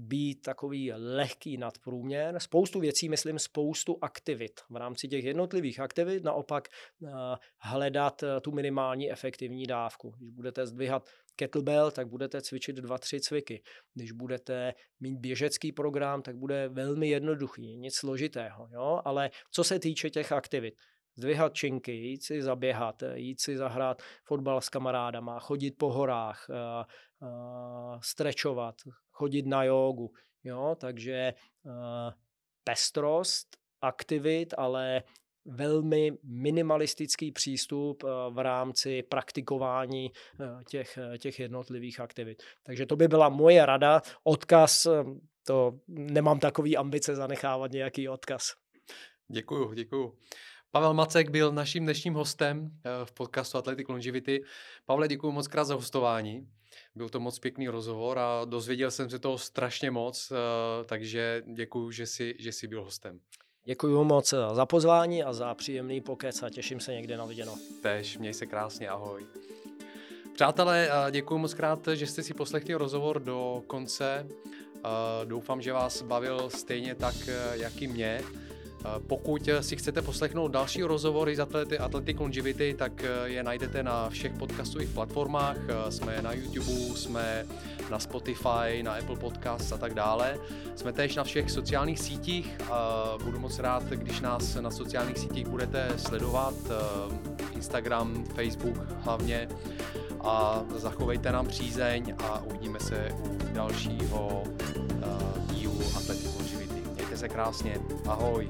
být takový lehký nadprůměr. Spoustu věcí, myslím, spoustu aktivit. V rámci těch jednotlivých aktivit naopak uh, hledat uh, tu minimální efektivní dávku. Když budete zdvihat kettlebell, tak budete cvičit dva, tři cviky. Když budete mít běžecký program, tak bude velmi jednoduchý, nic složitého. Jo? Ale co se týče těch aktivit, zdvihat činky, jít si zaběhat, jít si zahrát fotbal s kamarádama, chodit po horách, strečovat, chodit na jogu. Jo? Takže uh, pestrost aktivit, ale velmi minimalistický přístup v rámci praktikování těch, těch jednotlivých aktivit. Takže to by byla moje rada. Odkaz, to nemám takový ambice zanechávat nějaký odkaz.
Děkuju, děkuju. Pavel Macek byl naším dnešním hostem v podcastu Athletic Longevity. Pavle, děkuji moc krát za hostování. Byl to moc pěkný rozhovor a dozvěděl jsem se toho strašně moc, eh, takže děkuji, že jsi, že jsi byl hostem.
Děkuji moc za pozvání a za příjemný pokec a těším se někde na viděno.
Tež, měj se krásně, ahoj. Přátelé, eh, děkuji moc krát, že jste si poslechli rozhovor do konce. Eh, doufám, že vás bavil stejně tak, jak i mě. Pokud si chcete poslechnout další rozhovory z Atlety, Athletic Longevity, tak eh, je najdete na všech podcastových platformách. Eh, jsme na YouTube, jsme na Spotify, na Apple Podcasts a tak dále. Jsme též na všech sociálních sítích. Budu moc rád, když nás na sociálních sítích budete sledovat. Eh, Instagram, Facebook hlavně. A zachovejte nám přízeň a uvidíme se u dalšího se krásně. Ahoj.